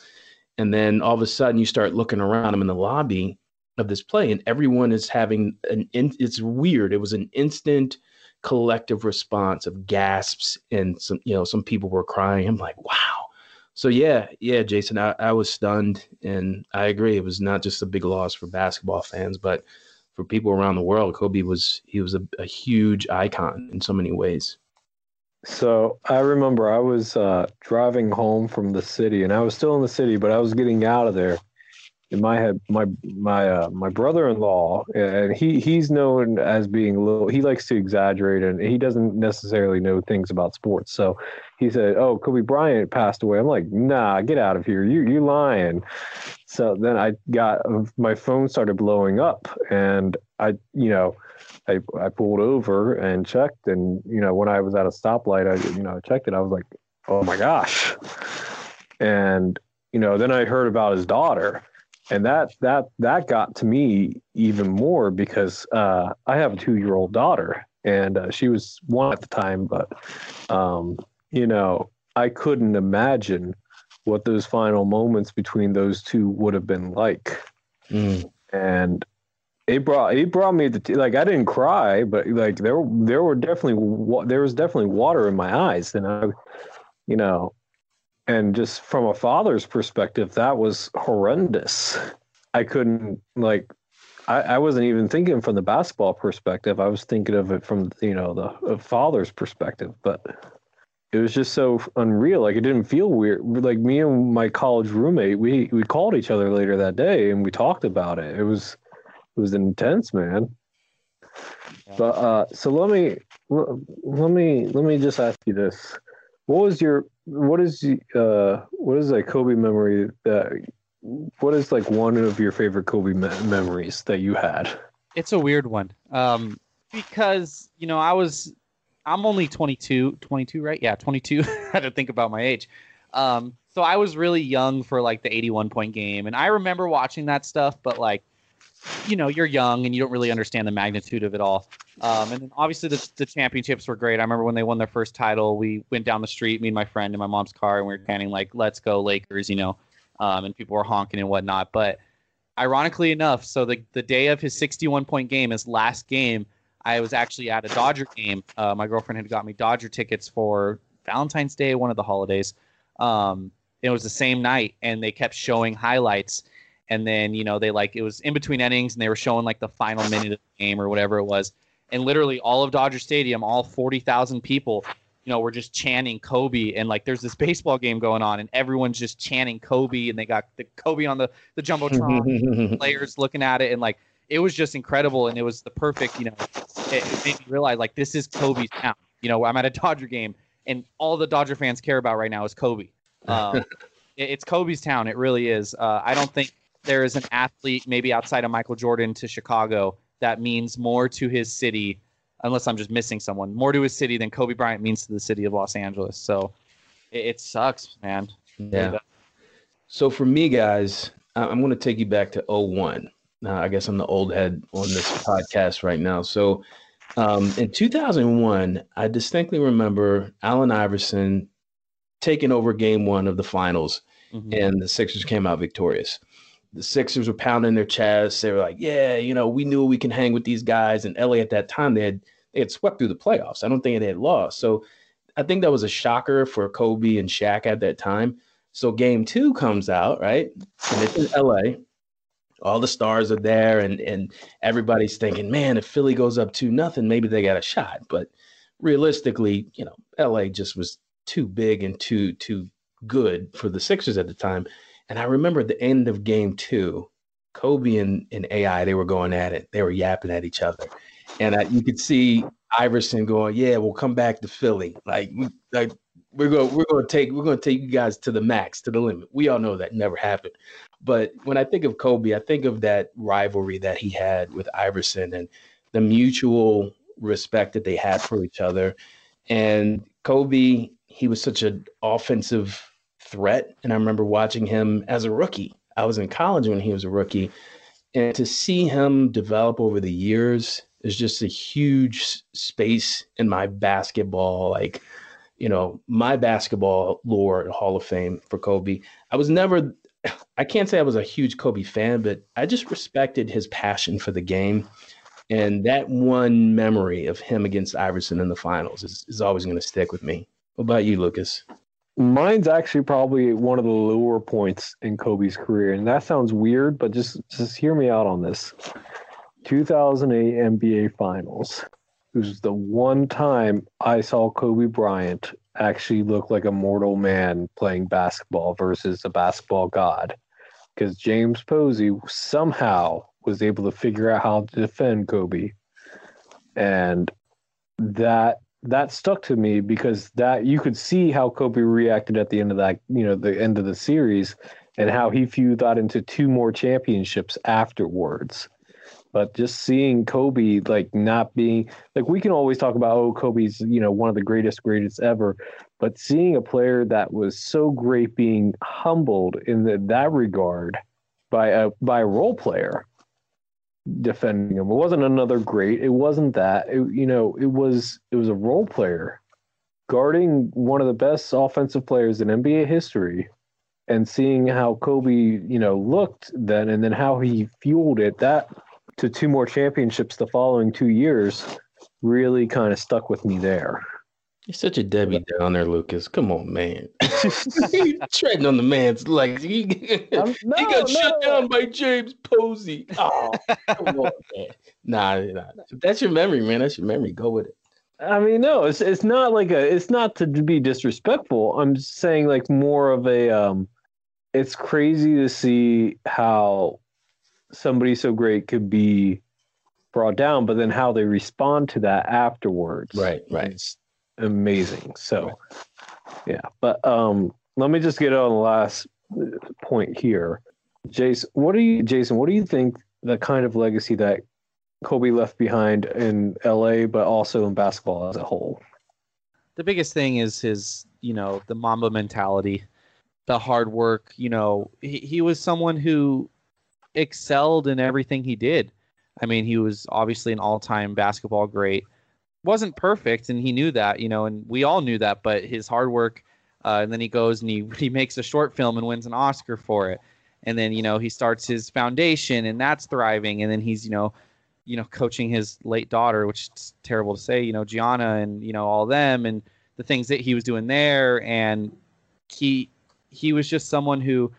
And then all of a sudden, you start looking around. I'm in the lobby, of this play and everyone is having an in, it's weird it was an instant collective response of gasps and some you know some people were crying. I'm like wow. So yeah yeah jason I, I was stunned and i agree it was not just a big loss for basketball fans but for people around the world kobe was he was a, a huge icon in so many ways. So I remember I was uh, driving home from the city, and I was still in the city, but I was getting out of there, my head, my my uh, my brother-in-law, and he he's known as being a little. He likes to exaggerate, and he doesn't necessarily know things about sports. So he said, "Oh, Kobe Bryant passed away." I'm like, "Nah, get out of here! You you lying." So then I got my phone started blowing up, and I you know. I, I pulled over and checked, and you know when I was at a stoplight, I you know checked it. I was like, "Oh my gosh!" And you know then I heard about his daughter, and that that that got to me even more because uh, I have a two year old daughter, and uh, she was one at the time, but um, you know I couldn't imagine what those final moments between those two would have been like, mm. and it brought it brought me to like I didn't cry, but like there there were definitely there was definitely water in my eyes, and I, you know, and just from a father's perspective, that was horrendous. I couldn't like I, I wasn't even thinking from the basketball perspective. I was thinking of it from you know the father's perspective, but it was just so unreal. Like it didn't feel weird. Like me and my college roommate, we we called each other later that day and we talked about it. It was it was intense, man. Yeah. But uh, so let me let me let me just ask you this: What was your what is uh what is a Kobe memory that what is like one of your favorite Kobe me- memories that you had? It's a weird one. Um, because you know I was I'm only 22, 22, right? Yeah, 22. I had to think about my age. Um, so I was really young for like the 81 point game, and I remember watching that stuff, but like, you know, you're young and you don't really understand the magnitude of it all. Um, and then obviously the, the championships were great. I remember when they won their first title, we went down the street, me and my friend in my mom's car, and we were chanting like "Let's go Lakers," you know, um, and people were honking and whatnot. But ironically enough, so the the day of his 61 point game, his last game I was actually at a Dodger game. Uh, my girlfriend had got me Dodger tickets for Valentine's Day, one of the holidays. Um, it was the same night, and they kept showing highlights. And then, you know, they like it was in between innings, and they were showing like the final minute of the game or whatever it was. And literally, all of Dodger Stadium, all forty thousand people, you know, were just chanting Kobe. And like, there's this baseball game going on, and everyone's just chanting Kobe, and they got the Kobe on the the jumbotron, players looking at it, and like it was just incredible, and it was the perfect, you know, it, it made me realize like this is Kobe's town. You know, I'm at a Dodger game, and all the Dodger fans care about right now is Kobe. Um, it, it's Kobe's town. It really is. Uh, I don't think there is an athlete, maybe outside of Michael Jordan, to Chicago that means more to his city, unless I'm just missing someone, more to his city than Kobe Bryant means to the city of Los Angeles. So it, it sucks, man. Yeah. So for me, guys, I'm going to take you back to 01. Uh, I guess I'm the old head on this podcast right now. So um, in 2001, I distinctly remember Allen Iverson taking over game one of the finals, mm-hmm. and the Sixers came out victorious. The Sixers were pounding their chests. They were like, yeah, you know, we knew we can hang with these guys. And LA at that time, they had, they had swept through the playoffs. I don't think they had lost. So I think that was a shocker for Kobe and Shaq at that time. So game two comes out, right? And it's in LA all the stars are there and and everybody's thinking, man, if Philly goes up two nothing, maybe they got a shot. But realistically, you know, LA just was too big and too too good for the Sixers at the time. And I remember the end of game two, Kobe and, and AI, they were going at it. They were yapping at each other. And I, you could see Iverson going, "Yeah, we'll come back to Philly. Like, like we're going, we're going to take, we're going to take you guys to the max, to the limit." We all know that never happened. But when I think of Kobe, I think of that rivalry that he had with Iverson and the mutual respect that they had for each other. And Kobe, he was such an offensive threat. And I remember watching him as a rookie. I was in college when he was a rookie. And to see him develop over the years is just a huge space in my basketball, like, you know, my basketball lore and Hall of Fame for Kobe. I was never I can't say I was a huge Kobe fan, but I just respected his passion for the game. And that one memory of him against Iverson in the finals is, is always going to stick with me. What about you, Lucas? Mine's actually probably one of the lower points in Kobe's career. And that sounds weird, but just, just hear me out on this. 2008 NBA Finals. It was the one time I saw Kobe Bryant actually look like a mortal man playing basketball versus a basketball god. Because James Posey somehow was able to figure out how to defend Kobe. And that that stuck to me because that you could see how Kobe reacted at the end of that, you know, the end of the series and how he fused that into two more championships afterwards. But just seeing Kobe like not being like we can always talk about oh Kobe's you know one of the greatest greatest ever, but seeing a player that was so great being humbled in the, that regard by a by a role player defending him. It wasn't another great. It wasn't that. It, you know, it was it was a role player guarding one of the best offensive players in NBA history and seeing how Kobe, you know, looked then and then how he fueled it. That to two more championships the following two years really kind of stuck with me there. You're such a Debbie Downer, Lucas. Come on, man. treading on the man's legs. He, no, he got no. shut down by James Posey. Oh, come on, man. Nah, nah. That's your memory, man. That's your memory. Go with it. I mean, no, it's it's not like a. It's not to be disrespectful. I'm saying, like more of a. Um, it's crazy to see how somebody so great could be brought down, but then how they respond to that afterwards. Right, right. is amazing. So, yeah, but um, let me just get on the last uh, point here. Jason, what do you, Jason? What do you think the kind of legacy that Kobe left behind in LA, but also in basketball as a whole? the biggest thing is his, you know, the Mamba mentality, the hard work. You know, he, he was someone who excelled in everything he did. I mean, he was obviously an all-time basketball great. Wasn't perfect, and he knew that, you know, and we all knew that. But his hard work, uh, and then he goes and he he makes a short film and wins an Oscar for it. And then you know he starts his foundation, and that's thriving. And then he's you know, you know, coaching his late daughter, which is terrible to say, you know, Gianna, and you know all them, and the things that he was doing there, and he he was just someone who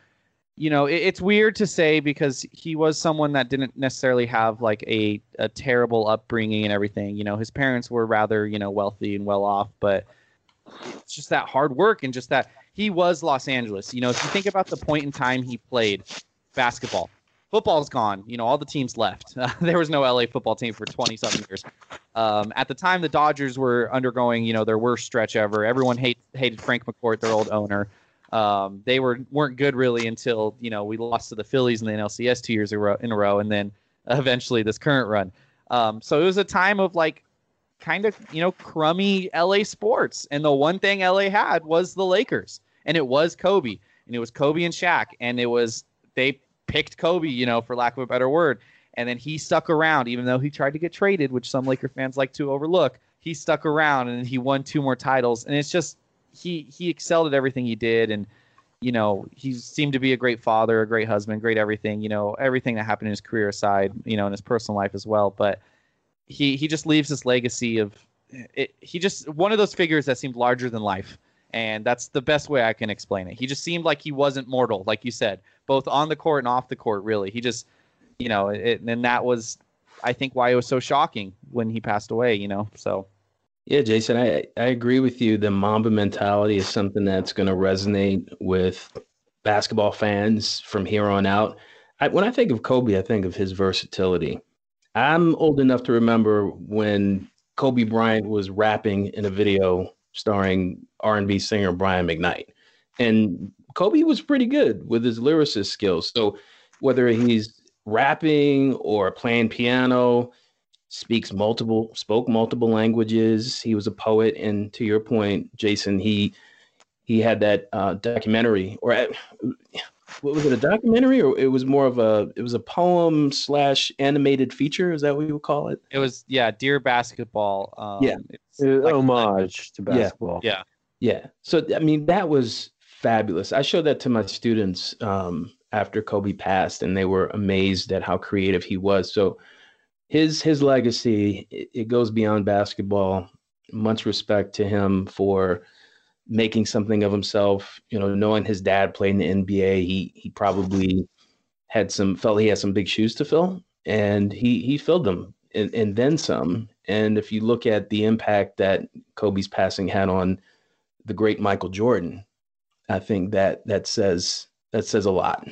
you know it, it's weird to say because he was someone that didn't necessarily have like a, a terrible upbringing and everything. You know his parents were rather you know wealthy and well off but it's just that hard work and just that he was los angeles. You know if you think about the point in time he played basketball football's gone. You know all the teams left. There was no la football team for 20 something years. Um, at the time the dodgers were undergoing you know their worst stretch ever. Everyone hate, hated frank mccourt their old owner um, they were weren't good really until you know we lost to the Phillies in the NLCS two years in a row, and then eventually this current run. Um, so it was a time of like kind of you know crummy LA sports, and the one thing LA had was the Lakers, and it was Kobe, and it was Kobe and Shaq, and it was they picked Kobe, you know, for lack of a better word, and then he stuck around even though he tried to get traded, which some Laker fans like to overlook. He stuck around and he won two more titles, and it's just he he excelled at everything he did. And you know he seemed to be a great father a great husband great everything you know everything that happened in his career aside you know in his personal life as well. But he he just leaves this legacy of it, he just one of those figures that seemed larger than life. And that's the best way i can explain it. He just seemed like he wasn't mortal like you said both on the court and off the court really. He just you know it, and that was i think why it was so shocking when he passed away you know so Yeah, Jason, I, I agree with you. The Mamba mentality is something that's going to resonate with basketball fans from here on out. I, when I think of Kobe, I think of his versatility. I'm old enough to remember when Kobe Bryant was rapping in a video starring R&B singer Brian McKnight, and Kobe was pretty good with his lyricist skills. So whether he's rapping or playing piano, speaks multiple spoke multiple languages. He was a poet, and to your point, Jason, he he had that uh, documentary, or uh, what was it, a documentary, or it was more of a it was a poem slash animated feature. Is that what you would call it? it was yeah dear basketball um, Yeah. it's Uh, like- homage to Yeah. basketball. yeah Yeah. So I mean, that was fabulous. I showed that to my students um, after Kobe passed, and they were amazed at how creative he was. So his his legacy it, it goes beyond basketball. Much respect to him for making something of himself. You know, knowing his dad played in the NBA, he he probably had some felt he had some big shoes to fill, and he he filled them and, and then some. And if you look at the impact that Kobe's passing had on the great Michael Jordan, I think that that says that says a lot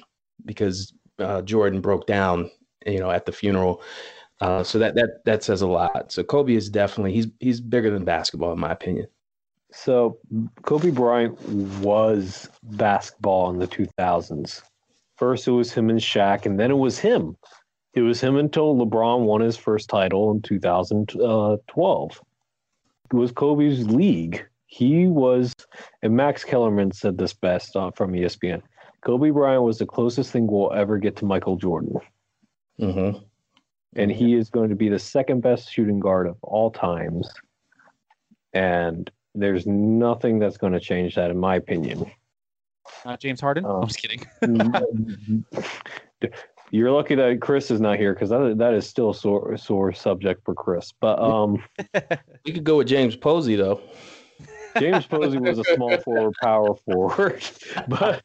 because uh, Jordan broke down, you know, at the funeral. Uh, so that that that says a lot. So Kobe is definitely he's he's bigger than basketball in my opinion. So Kobe Bryant was basketball in the 2000s. First, it was him and Shaq, and then it was him. It was him until LeBron won his first title in 2012. It was Kobe's league. He was, and Max Kellerman said this best uh, from ESPN. Kobe Bryant was the closest thing we'll ever get to Michael Jordan, Mm-hmm. And he is going to be the second best shooting guard of all times. And there's nothing that's going to change that, in my opinion. not james harden Oh. i'm just kidding You're lucky that Chris is not here because that, that is still a sore, sore subject for Chris. But um, We could go with James Posey though. James Posey was a small forward, power forward, but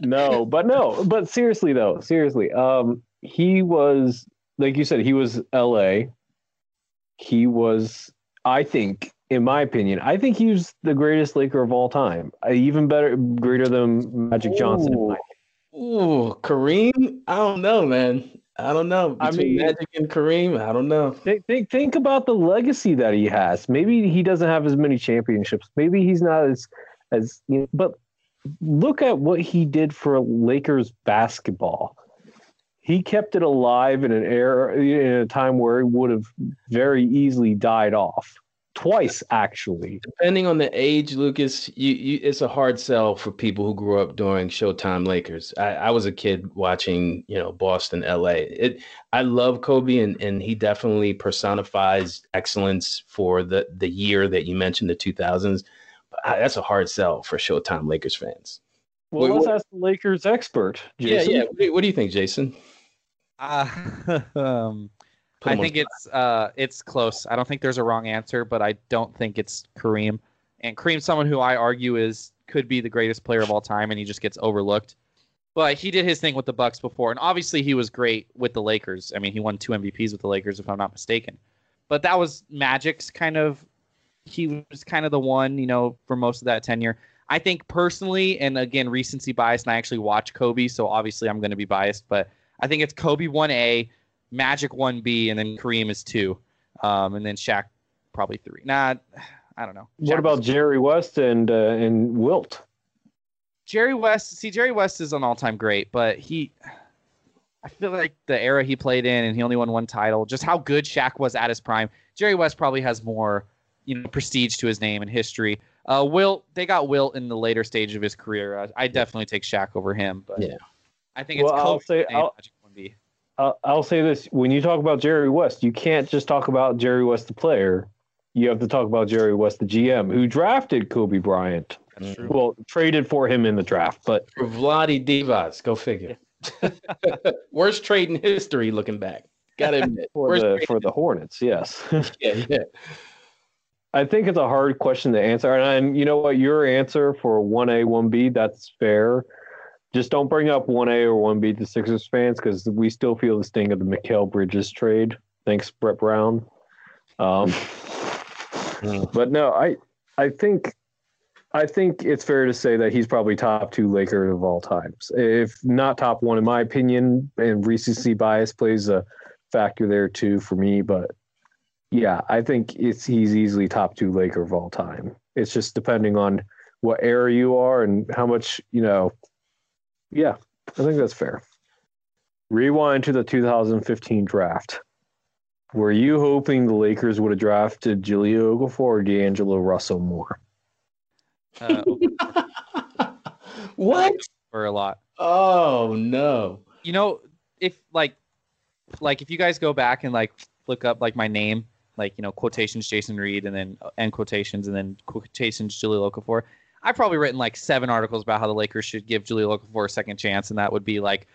no, but no, but seriously though, seriously, um, he was like you said, he was L.A. He was, I think, in my opinion, I think he was the greatest Laker of all time. Uh, even better, greater than Magic Johnson. my Ooh, Kareem? I don't know, man. I don't know. I mean- Magic and Kareem, I don't know. Think, think think about the legacy that he has. Maybe he doesn't have as many championships. Maybe he's not as as you know, but look at what he did for Lakers basketball. He kept it alive in an era in a time where it would have very easily died off. Twice actually. Depending on the age, Lucas, you, you it's a hard sell for people who grew up during Showtime Lakers. I, I was a kid watching, you know, Boston, LA. It I love Kobe and, and he definitely personifies excellence for the the year that you mentioned, the 2000s. But I, that's a hard sell for Showtime Lakers fans. Well, Wait, let's what- ask the Lakers expert. Jason. Yeah, yeah. What do, what do you think, Jason? Uh, um, I think it's uh, it's close. I don't think there's a wrong answer, but I don't think it's Kareem. And Kareem's someone who I argue is could be the greatest player of all time, and he just gets overlooked. But he did his thing with the Bucks before, and obviously he was great with the Lakers. I mean, he won two MVPs with the Lakers, if I'm not mistaken. But that was Magic's kind of. He was kind of the one, you know, for most of that tenure. I think personally, and again, recency bias, and I actually watch Kobe, so obviously I'm going to be biased, but I think it's Kobe 1A, Magic 1B, and then Kareem is 2. Um, and then Shaq probably 3. Nah, I don't know. What about Jerry West and uh, and Wilt? Jerry West? See, Jerry West is an all time great, but he. I feel like the era he played in and he only won one title, just how good Shaq was at his prime. Jerry West probably has more, you know, prestige to his name and history. Uh, Wilt, they got Wilt in the later stage of his career. I, I definitely take Shaq over him, but Yeah. I think it's Well, I'll say- 1A, I'll- Magic 1B. I'll, I'll say this: when you talk about Jerry West, you can't just talk about Jerry West the player. You have to talk about Jerry West the GM, who drafted Kobe Bryant. That's true. Well, traded for him in the draft, but For Vlade Divac, go figure. Worst trade in history looking back. Gotta admit. for Worst the for the Hornets, yes. yeah, yeah. I think it's a hard question to answer, and, and you know what? Your answer for one A, one B, that's fair. Just don't bring up one A or one B to Sixers fans because we still feel the sting of the Mikal Bridges trade. Thanks, Brett Brown. Um, but no, I I think I think it's fair to say that he's probably top two Laker of all times, if not top one, in my opinion. And recency bias plays a factor there too for me, but yeah, I think it's he's easily top two Laker of all time. It's just depending on what era you are and how much you know. Yeah, I think that's fair. Rewind to the 2015 draft. Were you hoping the Lakers would have drafted Jahlil Okafor or D'Angelo Russell more? Uh, what? for a lot. Oh no. you know if like like if you guys go back and like look up like my name like you know quotations jason reed and then end quotations and then quotations Jahlil Okafor. I've probably written like seven articles about how the lakers should give Jahlil Okafor a second chance and that would be like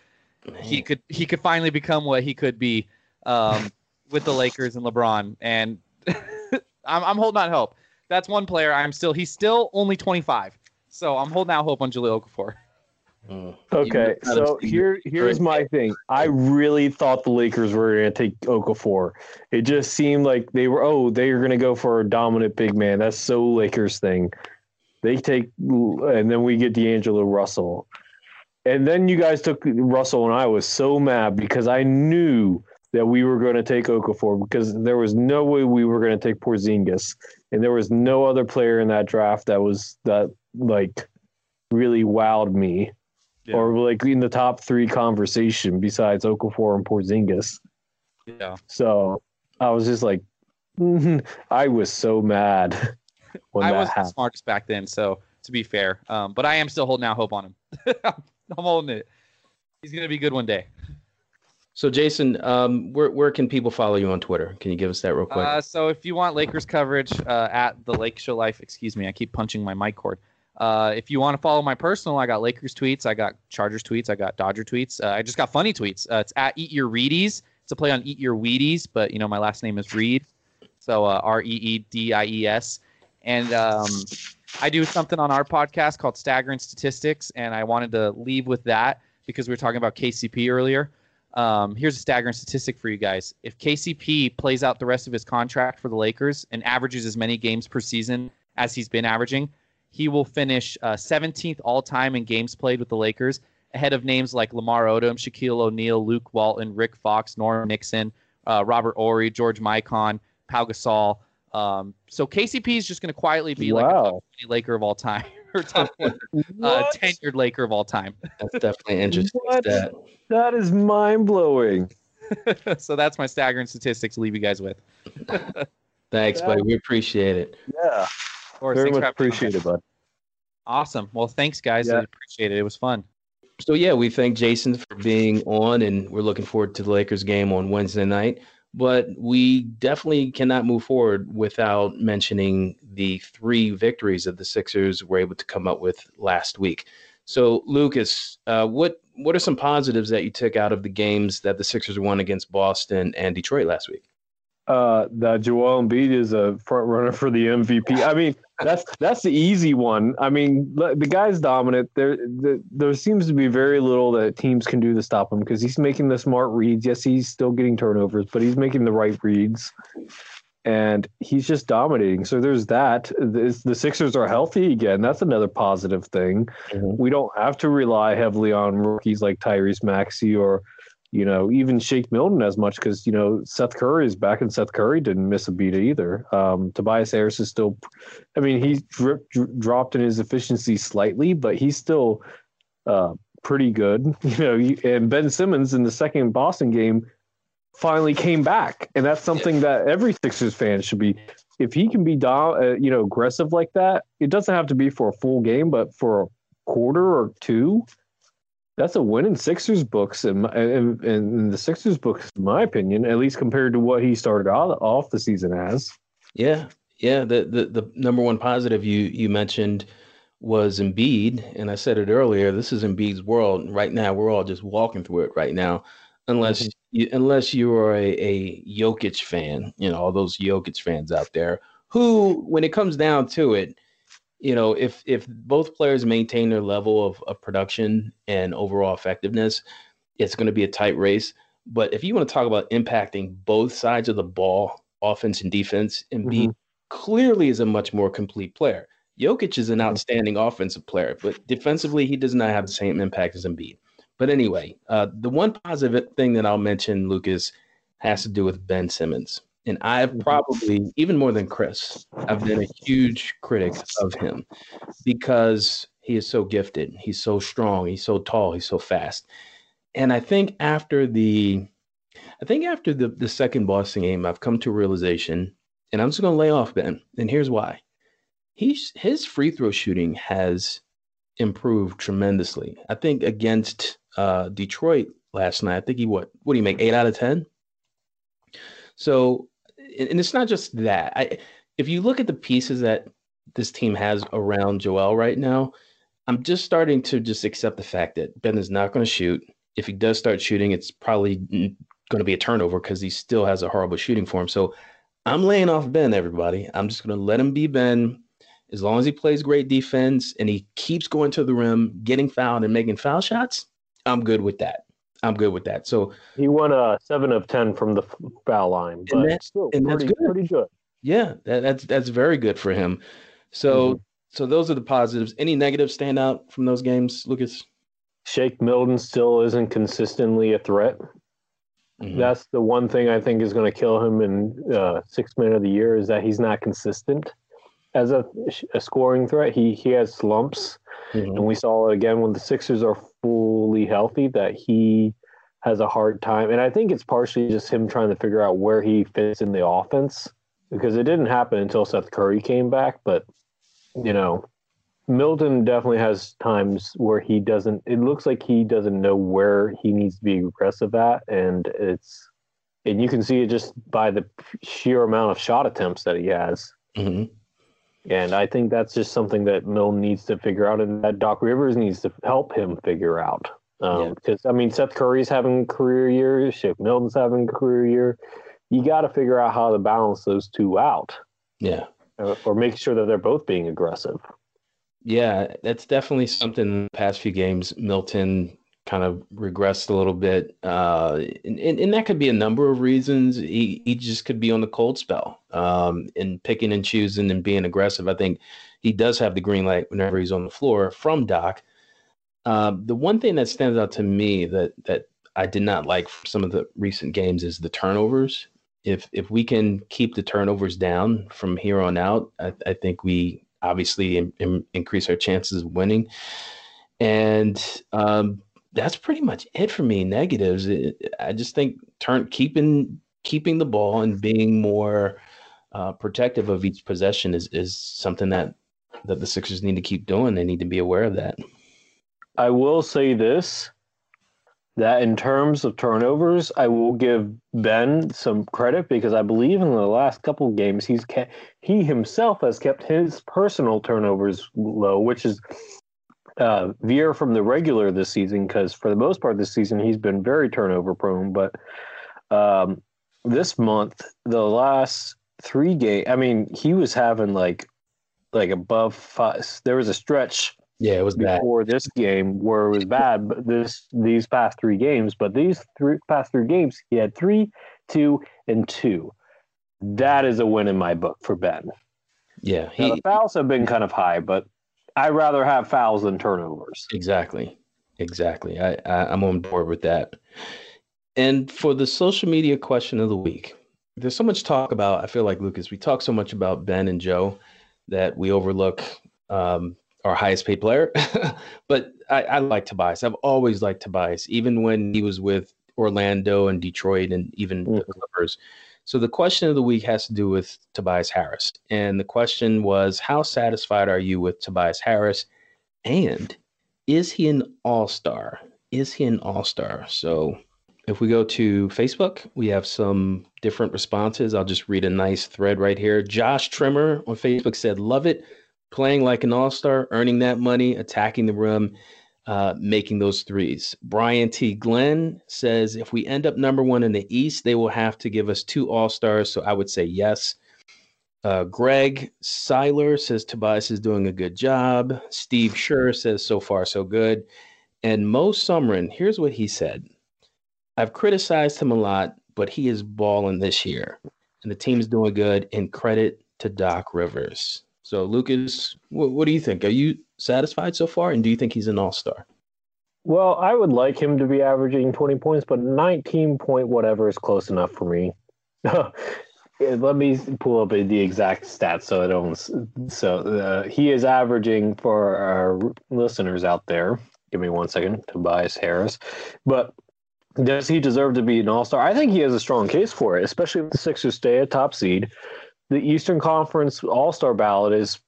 he could he could finally become what he could be um, with the lakers and lebron and I'm, I'm holding out hope that's one player i'm still he's still only 25 so i'm holding out hope on Jahlil Okafor. Mm. Okay, so here here's my thing. I really thought the Lakers were going to take Okafor. It just seemed like they were. Oh, they are going to go for a dominant big man. That's so Lakers thing. They take, and then we get D'Angelo Russell, and then you guys took Russell, and I was so mad because I knew that we were going to take Okafor because there was no way we were going to take Porzingis, and there was no other player in that draft that was that like really wowed me Yeah. or like in the top three conversation besides Okafor and Porzingis. yeah So I was just like, I was so mad when I wasn't the smartest back then, so to be fair, um, but I am still holding out hope on him. I'm holding it. He's gonna be good one day. So Jason, um, where where can people follow you on Twitter? Can you give us that real quick? Uh, so if you want Lakers coverage uh, at the Lake Show Life, excuse me, I keep punching my mic cord. Uh, if you want to follow my personal, I got Lakers tweets, I got Chargers tweets, I got Dodger tweets. Uh, I just got funny tweets. Uh, it's at Eat Your Reedies. It's a play on Eat Your Wheaties, but you know my last name is Reed, so uh, R E E D I E S. And um, I do something on our podcast called Staggering Statistics, and I wanted to leave with that because we were talking about KCP earlier. Um, here's a staggering statistic for you guys. If KCP plays out the rest of his contract for the Lakers and averages as many games per season as he's been averaging, he will finish uh, 17th all time in games played with the Lakers, ahead of names like Lamar Odom, Shaquille O'Neal, Luke Walton, Rick Fox, Norm Nixon, uh, Robert Horry, George Mikan, Pau Gasol. Um, so KCP is just going to quietly be like a top 20 Laker of all time or top uh, tenured Laker of all time. That's definitely interesting. What? stat. That is mind blowing. so that's my staggering statistics to leave you guys with. Thanks, buddy. We appreciate it. Yeah, Of course, very thanks for much having me on. appreciated, bud. Awesome. Well, thanks, guys. I appreciate it. It was fun. So yeah, we thank Jason for being on, and we're looking forward to the Lakers game on Wednesday night. But we definitely cannot move forward without mentioning the three victories that the Sixers were able to come up with last week. So Lucas, uh, what what are some positives that you took out of the games that the Sixers won against Boston and Detroit last week? Uh, that Joel Embiid is a front runner for the MVP. I mean, that's that's the easy one. I mean, the guy's dominant. There, the, there seems to be very little that teams can do to stop him because he's making the smart reads. Yes, he's still getting turnovers, but he's making the right reads, and he's just dominating. So there's that. The, the Sixers are healthy again. That's another positive thing. Mhm. We don't have to rely heavily on rookies like Tyrese Maxey or you know, even Shake Milton as much because you know Seth Curry is back and Seth Curry didn't miss a beat either. Um, Tobias Harris is still, I mean, he dropped in his efficiency slightly, but he's still uh, pretty good. You know, and Ben Simmons in the second Boston game finally came back, and that's something that every Sixers fan should be. If he can be, do, uh, you know, aggressive like that, it doesn't have to be for a full game, but for a quarter or two that's a win in Sixers books and in, in, in the Sixers books, in my opinion, at least compared to what he started out, off the season as. Yeah, yeah. The, the the number one positive you you mentioned was Embiid, and I said it earlier. This is Embiid's world right now. We're all just walking through it right now, unless mm-hmm. you, unless you are a, a Jokic fan. You know, all those Jokic fans out there who, when it comes down to it, you know, if if both players maintain their level of, of production and overall effectiveness, it's going to be a tight race. But if you want to talk about impacting both sides of the ball, offense and defense, Embiid clearly is a much more complete player. Jokic is an outstanding offensive player, but defensively, he does not have the same impact as Embiid. But anyway, uh, the one positive thing that I'll mention, Lucas, has to do with Ben Simmons. And I've probably, even more than Chris, I've been a huge critic of him because he is so gifted. He's so strong. He's so tall. He's so fast. And I think after the, I think after the, the second Boston game, I've come to a realization, and I'm just going to lay off Ben. And here's why. He's, his free throw shooting has improved tremendously. I think against uh, Detroit last night, I think he what what do you make eight out of ten? So, and it's not just that. I, if you look at the pieces that this team has around Joel right now, I'm just starting to just accept the fact that Ben is not going to shoot. If he does start shooting, it's probably going to be a turnover because he still has a horrible shooting form. So, I'm laying off Ben. Everybody, I'm just going to let him be Ben as long as he plays great defense and he keeps going to the rim, getting fouled and making foul shots, I'm good with that. I'm good with that. So He won a seven of ten from the foul line, but that- still and that's pretty, good. pretty good. yeah, that, that's that's very good for him. So so those are the positives. Any negatives stand out from those games, Lucas? Shake Milton still isn't consistently a threat. Mhm. That's the one thing I think is going to kill him in uh, six man of the year is that he's not consistent as a, a scoring threat. He he has slumps. Mhm. And we saw it again when the Sixers are fully healthy that he has a hard time. And I think it's partially just him trying to figure out where he fits in the offense because it didn't happen until Seth Curry came back. But, you know, Milton definitely has times where he doesn't, it looks like he doesn't know where he needs to be aggressive at. And it's, and you can see it just by the sheer amount of shot attempts that he has. Mhm. And I think that's just something that Milton needs to figure out and that Doc Rivers needs to help him figure out. Because, um, yeah. I mean, Seth Curry's having a career year, Shake Milton's having a career year. You got to figure out how to balance those two out. Yeah. Or, or make sure that they're both being aggressive. Yeah, that's definitely something in the past few games. Milton kind of regressed a little bit. Uh, and, and, that could be a number of reasons. He, he just could be on the cold spell um, and picking and choosing and being aggressive. I think he does have the green light whenever he's on the floor from Doc. Uh, the one thing that stands out to me that that I did not like from some of the recent games is the turnovers. If if we can keep the turnovers down from here on out, I, I think we obviously in, in, increase our chances of winning. And um, that's pretty much it for me. Negatives. It, I just think turn keeping keeping the ball and being more uh, protective of each possession is is something that that the Sixers need to keep doing. They need to be aware of that. I will say this that in terms of turnovers, I will give Ben some credit because I believe in the last couple games he's he himself has kept his personal turnovers low, which is uh, veer from the regular this season because for the most part this season he's been very turnover prone. But um, this month, the last three game, I mean, he was having like like above five. There was a stretch. Yeah, it was before bad. this game where it was bad. But this these past three games, but these three past three games, he had three, two, and two. That is a win in my book for Ben. Yeah, he, now, the fouls have been kind of high, but I'd rather have fouls than turnovers. Exactly. Exactly. I, I am on board with that. And for the social media question of the week, there's so much talk about. I feel like Lucas, we talk so much about Ben and Joe that we overlook um, our highest paid player. but I, I like Tobias. I've always liked Tobias, even when he was with Orlando and Detroit and even mm-hmm. the Clippers. So the question of the week has to do with Tobias Harris. And the question was how satisfied are you with Tobias Harris? And is he an all star? Is he an all star? So if we go to Facebook, we have some different responses. I'll just read a nice thread right here. Josh Trimmer on Facebook said, Love it. Playing like an all star, earning that money, attacking the rim uh, making those threes. Brian T. Glenn says if we end up number one in the East, they will have to give us two All Stars. So I would say yes. Uh, Greg Seiler says Tobias is doing a good job. Steve Scher says so far so good. And Mo Sumrin, here's what he said I've criticized him a lot, but he is balling this year. And the team's doing good. And credit to Doc Rivers. So, Lucas, what, what do you think? Are you satisfied so far? And do you think he's an all star? Well, I would like him to be averaging 20 points, but 19 point whatever is close enough for me. Let me pull up the exact stats so I don't. So uh, he is averaging for our listeners out there. Give me one second, Tobias Harris. But does he deserve to be an all star? I think he has a strong case for it, especially if the Sixers stay a top seed the Eastern Conference All Star ballot is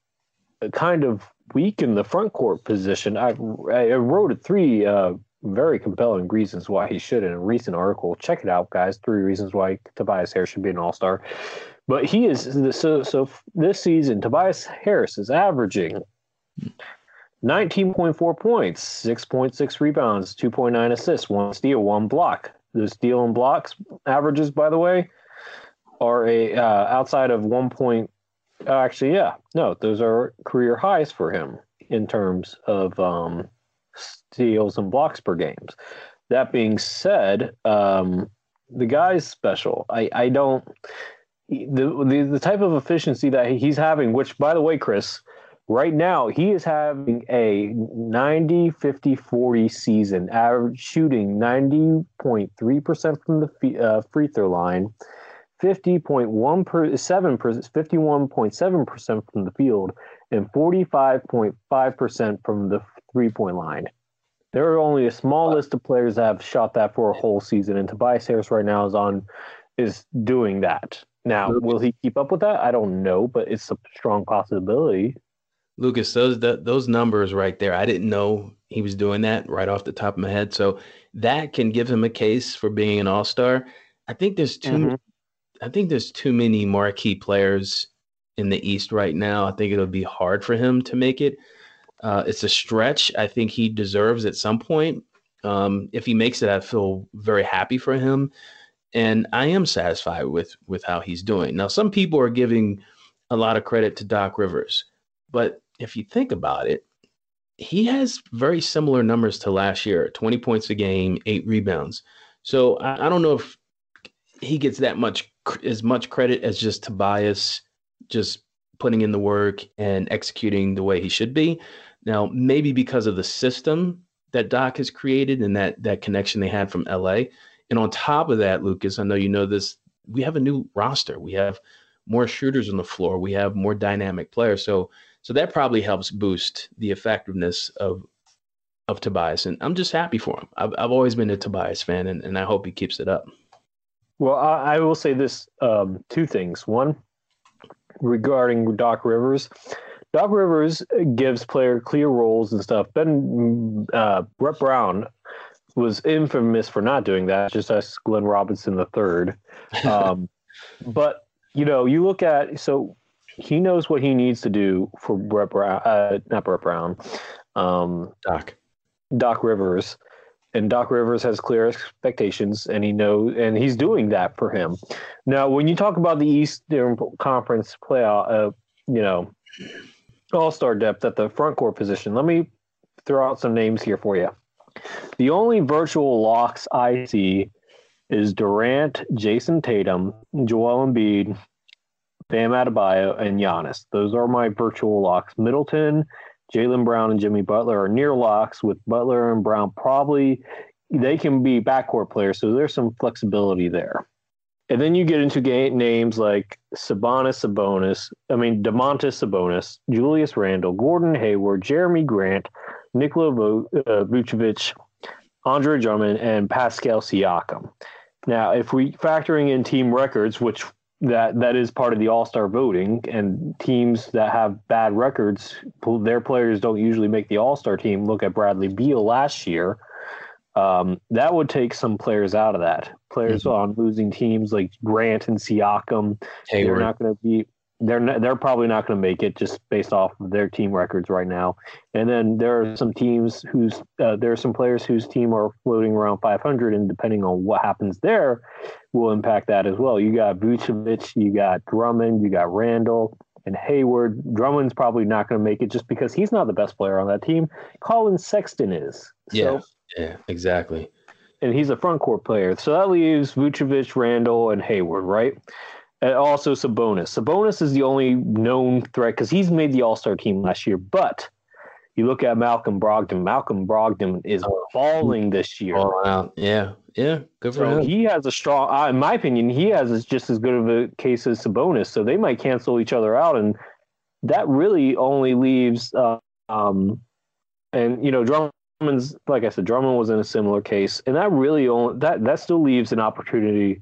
kind of weak in the front court position. I, I wrote three uh, very compelling reasons why he should in a recent article. Check it out, guys. Three reasons why Tobias Harris should be an All Star. But he is so so this season. Tobias Harris is averaging. 19.4 points, 6.6 rebounds, 2.9 assists, one steal, one block. The steal and blocks averages, by the way, are a uh, outside of one point. Uh, actually, yeah, no, those are career highs for him in terms of um, steals and blocks per games. That being said, um, the guy's special. I, I don't the, the the type of efficiency that he's having. Which, by the way, Chris, right now he is having a 90 50 40 season average shooting 90.3% from the uh, free throw line 50.1 per, 7 51.7% from the field and 45.5% from the three-point line. There are only a small list of players that have shot that for a whole season, and Tobias Harris right now is on is doing that. Now, will he keep up with that? I don't know, but it's a strong possibility. Lucas, those the, those numbers right there, I didn't know he was doing that right off the top of my head. So that can give him a case for being an all star. I think there's too mm-hmm. I think there's too many marquee players in the East right now. I think it'll be hard for him to make it. Uh, it's a stretch. I think he deserves at some point. Um, if he makes it, I feel very happy for him, and I am satisfied with with how he's doing. Now, some people are giving a lot of credit to Doc Rivers, but if you think about it, he has very similar numbers to last year: twenty points a game, eight rebounds. So I, I don't know if he gets that much as much credit as just Tobias just putting in the work and executing the way he should be. Now, maybe because of the system that Doc has created and that that connection they had from LA. And on top of that, Lucas, I know you know this, we have a new roster. We have more shooters on the floor. We have more dynamic players. So so that probably helps boost the effectiveness of of Tobias. And I'm just happy for him. I've, I've always been a Tobias fan, and, and I hope he keeps it up. Well, I, I will say this um, two things. One, regarding Doc Rivers, Doc Rivers gives player clear roles and stuff. Ben uh, Brett Brown was infamous for not doing that, just as Glenn Robinson the third. Um, but you know, you look at so he knows what he needs to do for Brett Brown, uh, not Brett Brown, um, Doc. Doc Rivers, and Doc Rivers has clear expectations, and he knows, and he's doing that for him. Now, when you talk about the Eastern Conference playoff, uh, you know, All Star depth at the front court position, let me throw out some names here for you. The only virtual locks I see is Durant, Jayson Tatum, Joel Embiid, Bam Adebayo, and Giannis. Those are my virtual locks. Middleton Jaylen Brown and Jimmy Butler are near locks, with Butler and Brown probably they can be backcourt players, so there's some flexibility there. And then you get into game names like Sabonis Sabonis, I mean Domantas Sabonis, Julius Randle, Gordon Hayward, Jerami Grant, Nikola uh, Vucevic, Andre Drummond, and Pascal Siakam. Now, if we factoring in team records, which that that is part of the All Star voting, and teams that have bad records, their players don't usually make the All Star team. Look at Bradley Beal last year. Um, that would take some players out of that. Players mm-hmm. on losing teams like Grant and Siakam, Hayward. they're not going to be they're not, they're probably not going to make it just based off of their team records right now. And then there are some teams whose uh, there are some players whose team are floating around 500, and depending on what happens there, will impact that as well. You got Vucevic, you got Drummond, you got Randle, and Hayward. Drummond's probably not going to make it just because he's not the best player on that team. Collin Sexton is. Yeah, yeah, exactly. And he's a front court player, so that leaves Vucevic, Randle, and Hayward, right? And also Sabonis. Sabonis is the only known threat because he's made the All Star team last year. But you look at Malcolm Brogdon. Malcolm Brogdon is falling this year. Oh, wow. Yeah, yeah, good for so him. He has a strong, uh, in my opinion, he has just as good of a case as Sabonis. So they might cancel each other out, and that really only leaves. Uh, um, and you know, Drummond's like I said, Drummond was in a similar case, and that really only that that still leaves an opportunity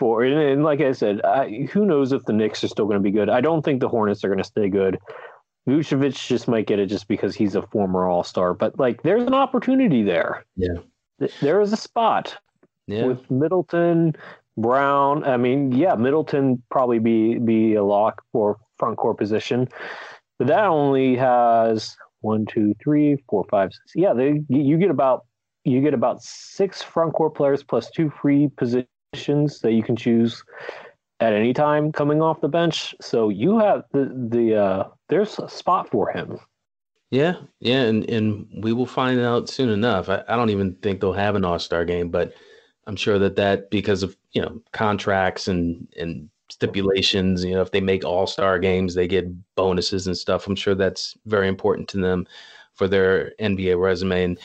for and, and like I said, I, who knows if the Knicks are still going to be good? I don't think the Hornets are going to stay good. Vucevic just might get it just because he's a former All Star, but like there's an opportunity there. Yeah, there is a spot yeah. with Middleton, Brown. I mean, yeah, Middleton probably be be a lock for front court position, but that only has one, two, three, four, five, six. Yeah, they you get about you get about six front court players plus two free positions that you can choose at any time coming off the bench. So you have the the uh, there's a spot for him. Yeah, yeah, and and we will find out soon enough. I, I don't even think they'll have an All Star game, but I'm sure that that because of you know contracts and and stipulations, you know, if they make All Star games, they get bonuses and stuff. I'm sure that's very important to them for their NBA resume. And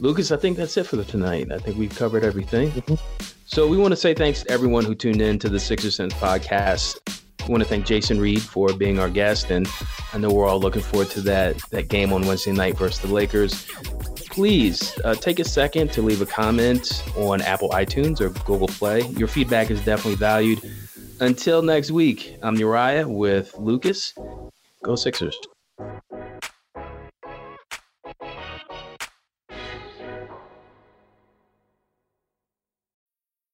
Lucas, I think that's it for the tonight. I think we've covered everything. Mm-hmm. So we want to say thanks to everyone who tuned in to the Sixer Sense podcast. We want to thank Jason Reed for being our guest, and I know we're all looking forward to that that game on Wednesday night versus the Lakers. Please uh, take a second to leave a comment on Apple iTunes or Google Play. Your feedback is definitely valued. Until next week, I'm Uriah with Lucas. Go Sixers.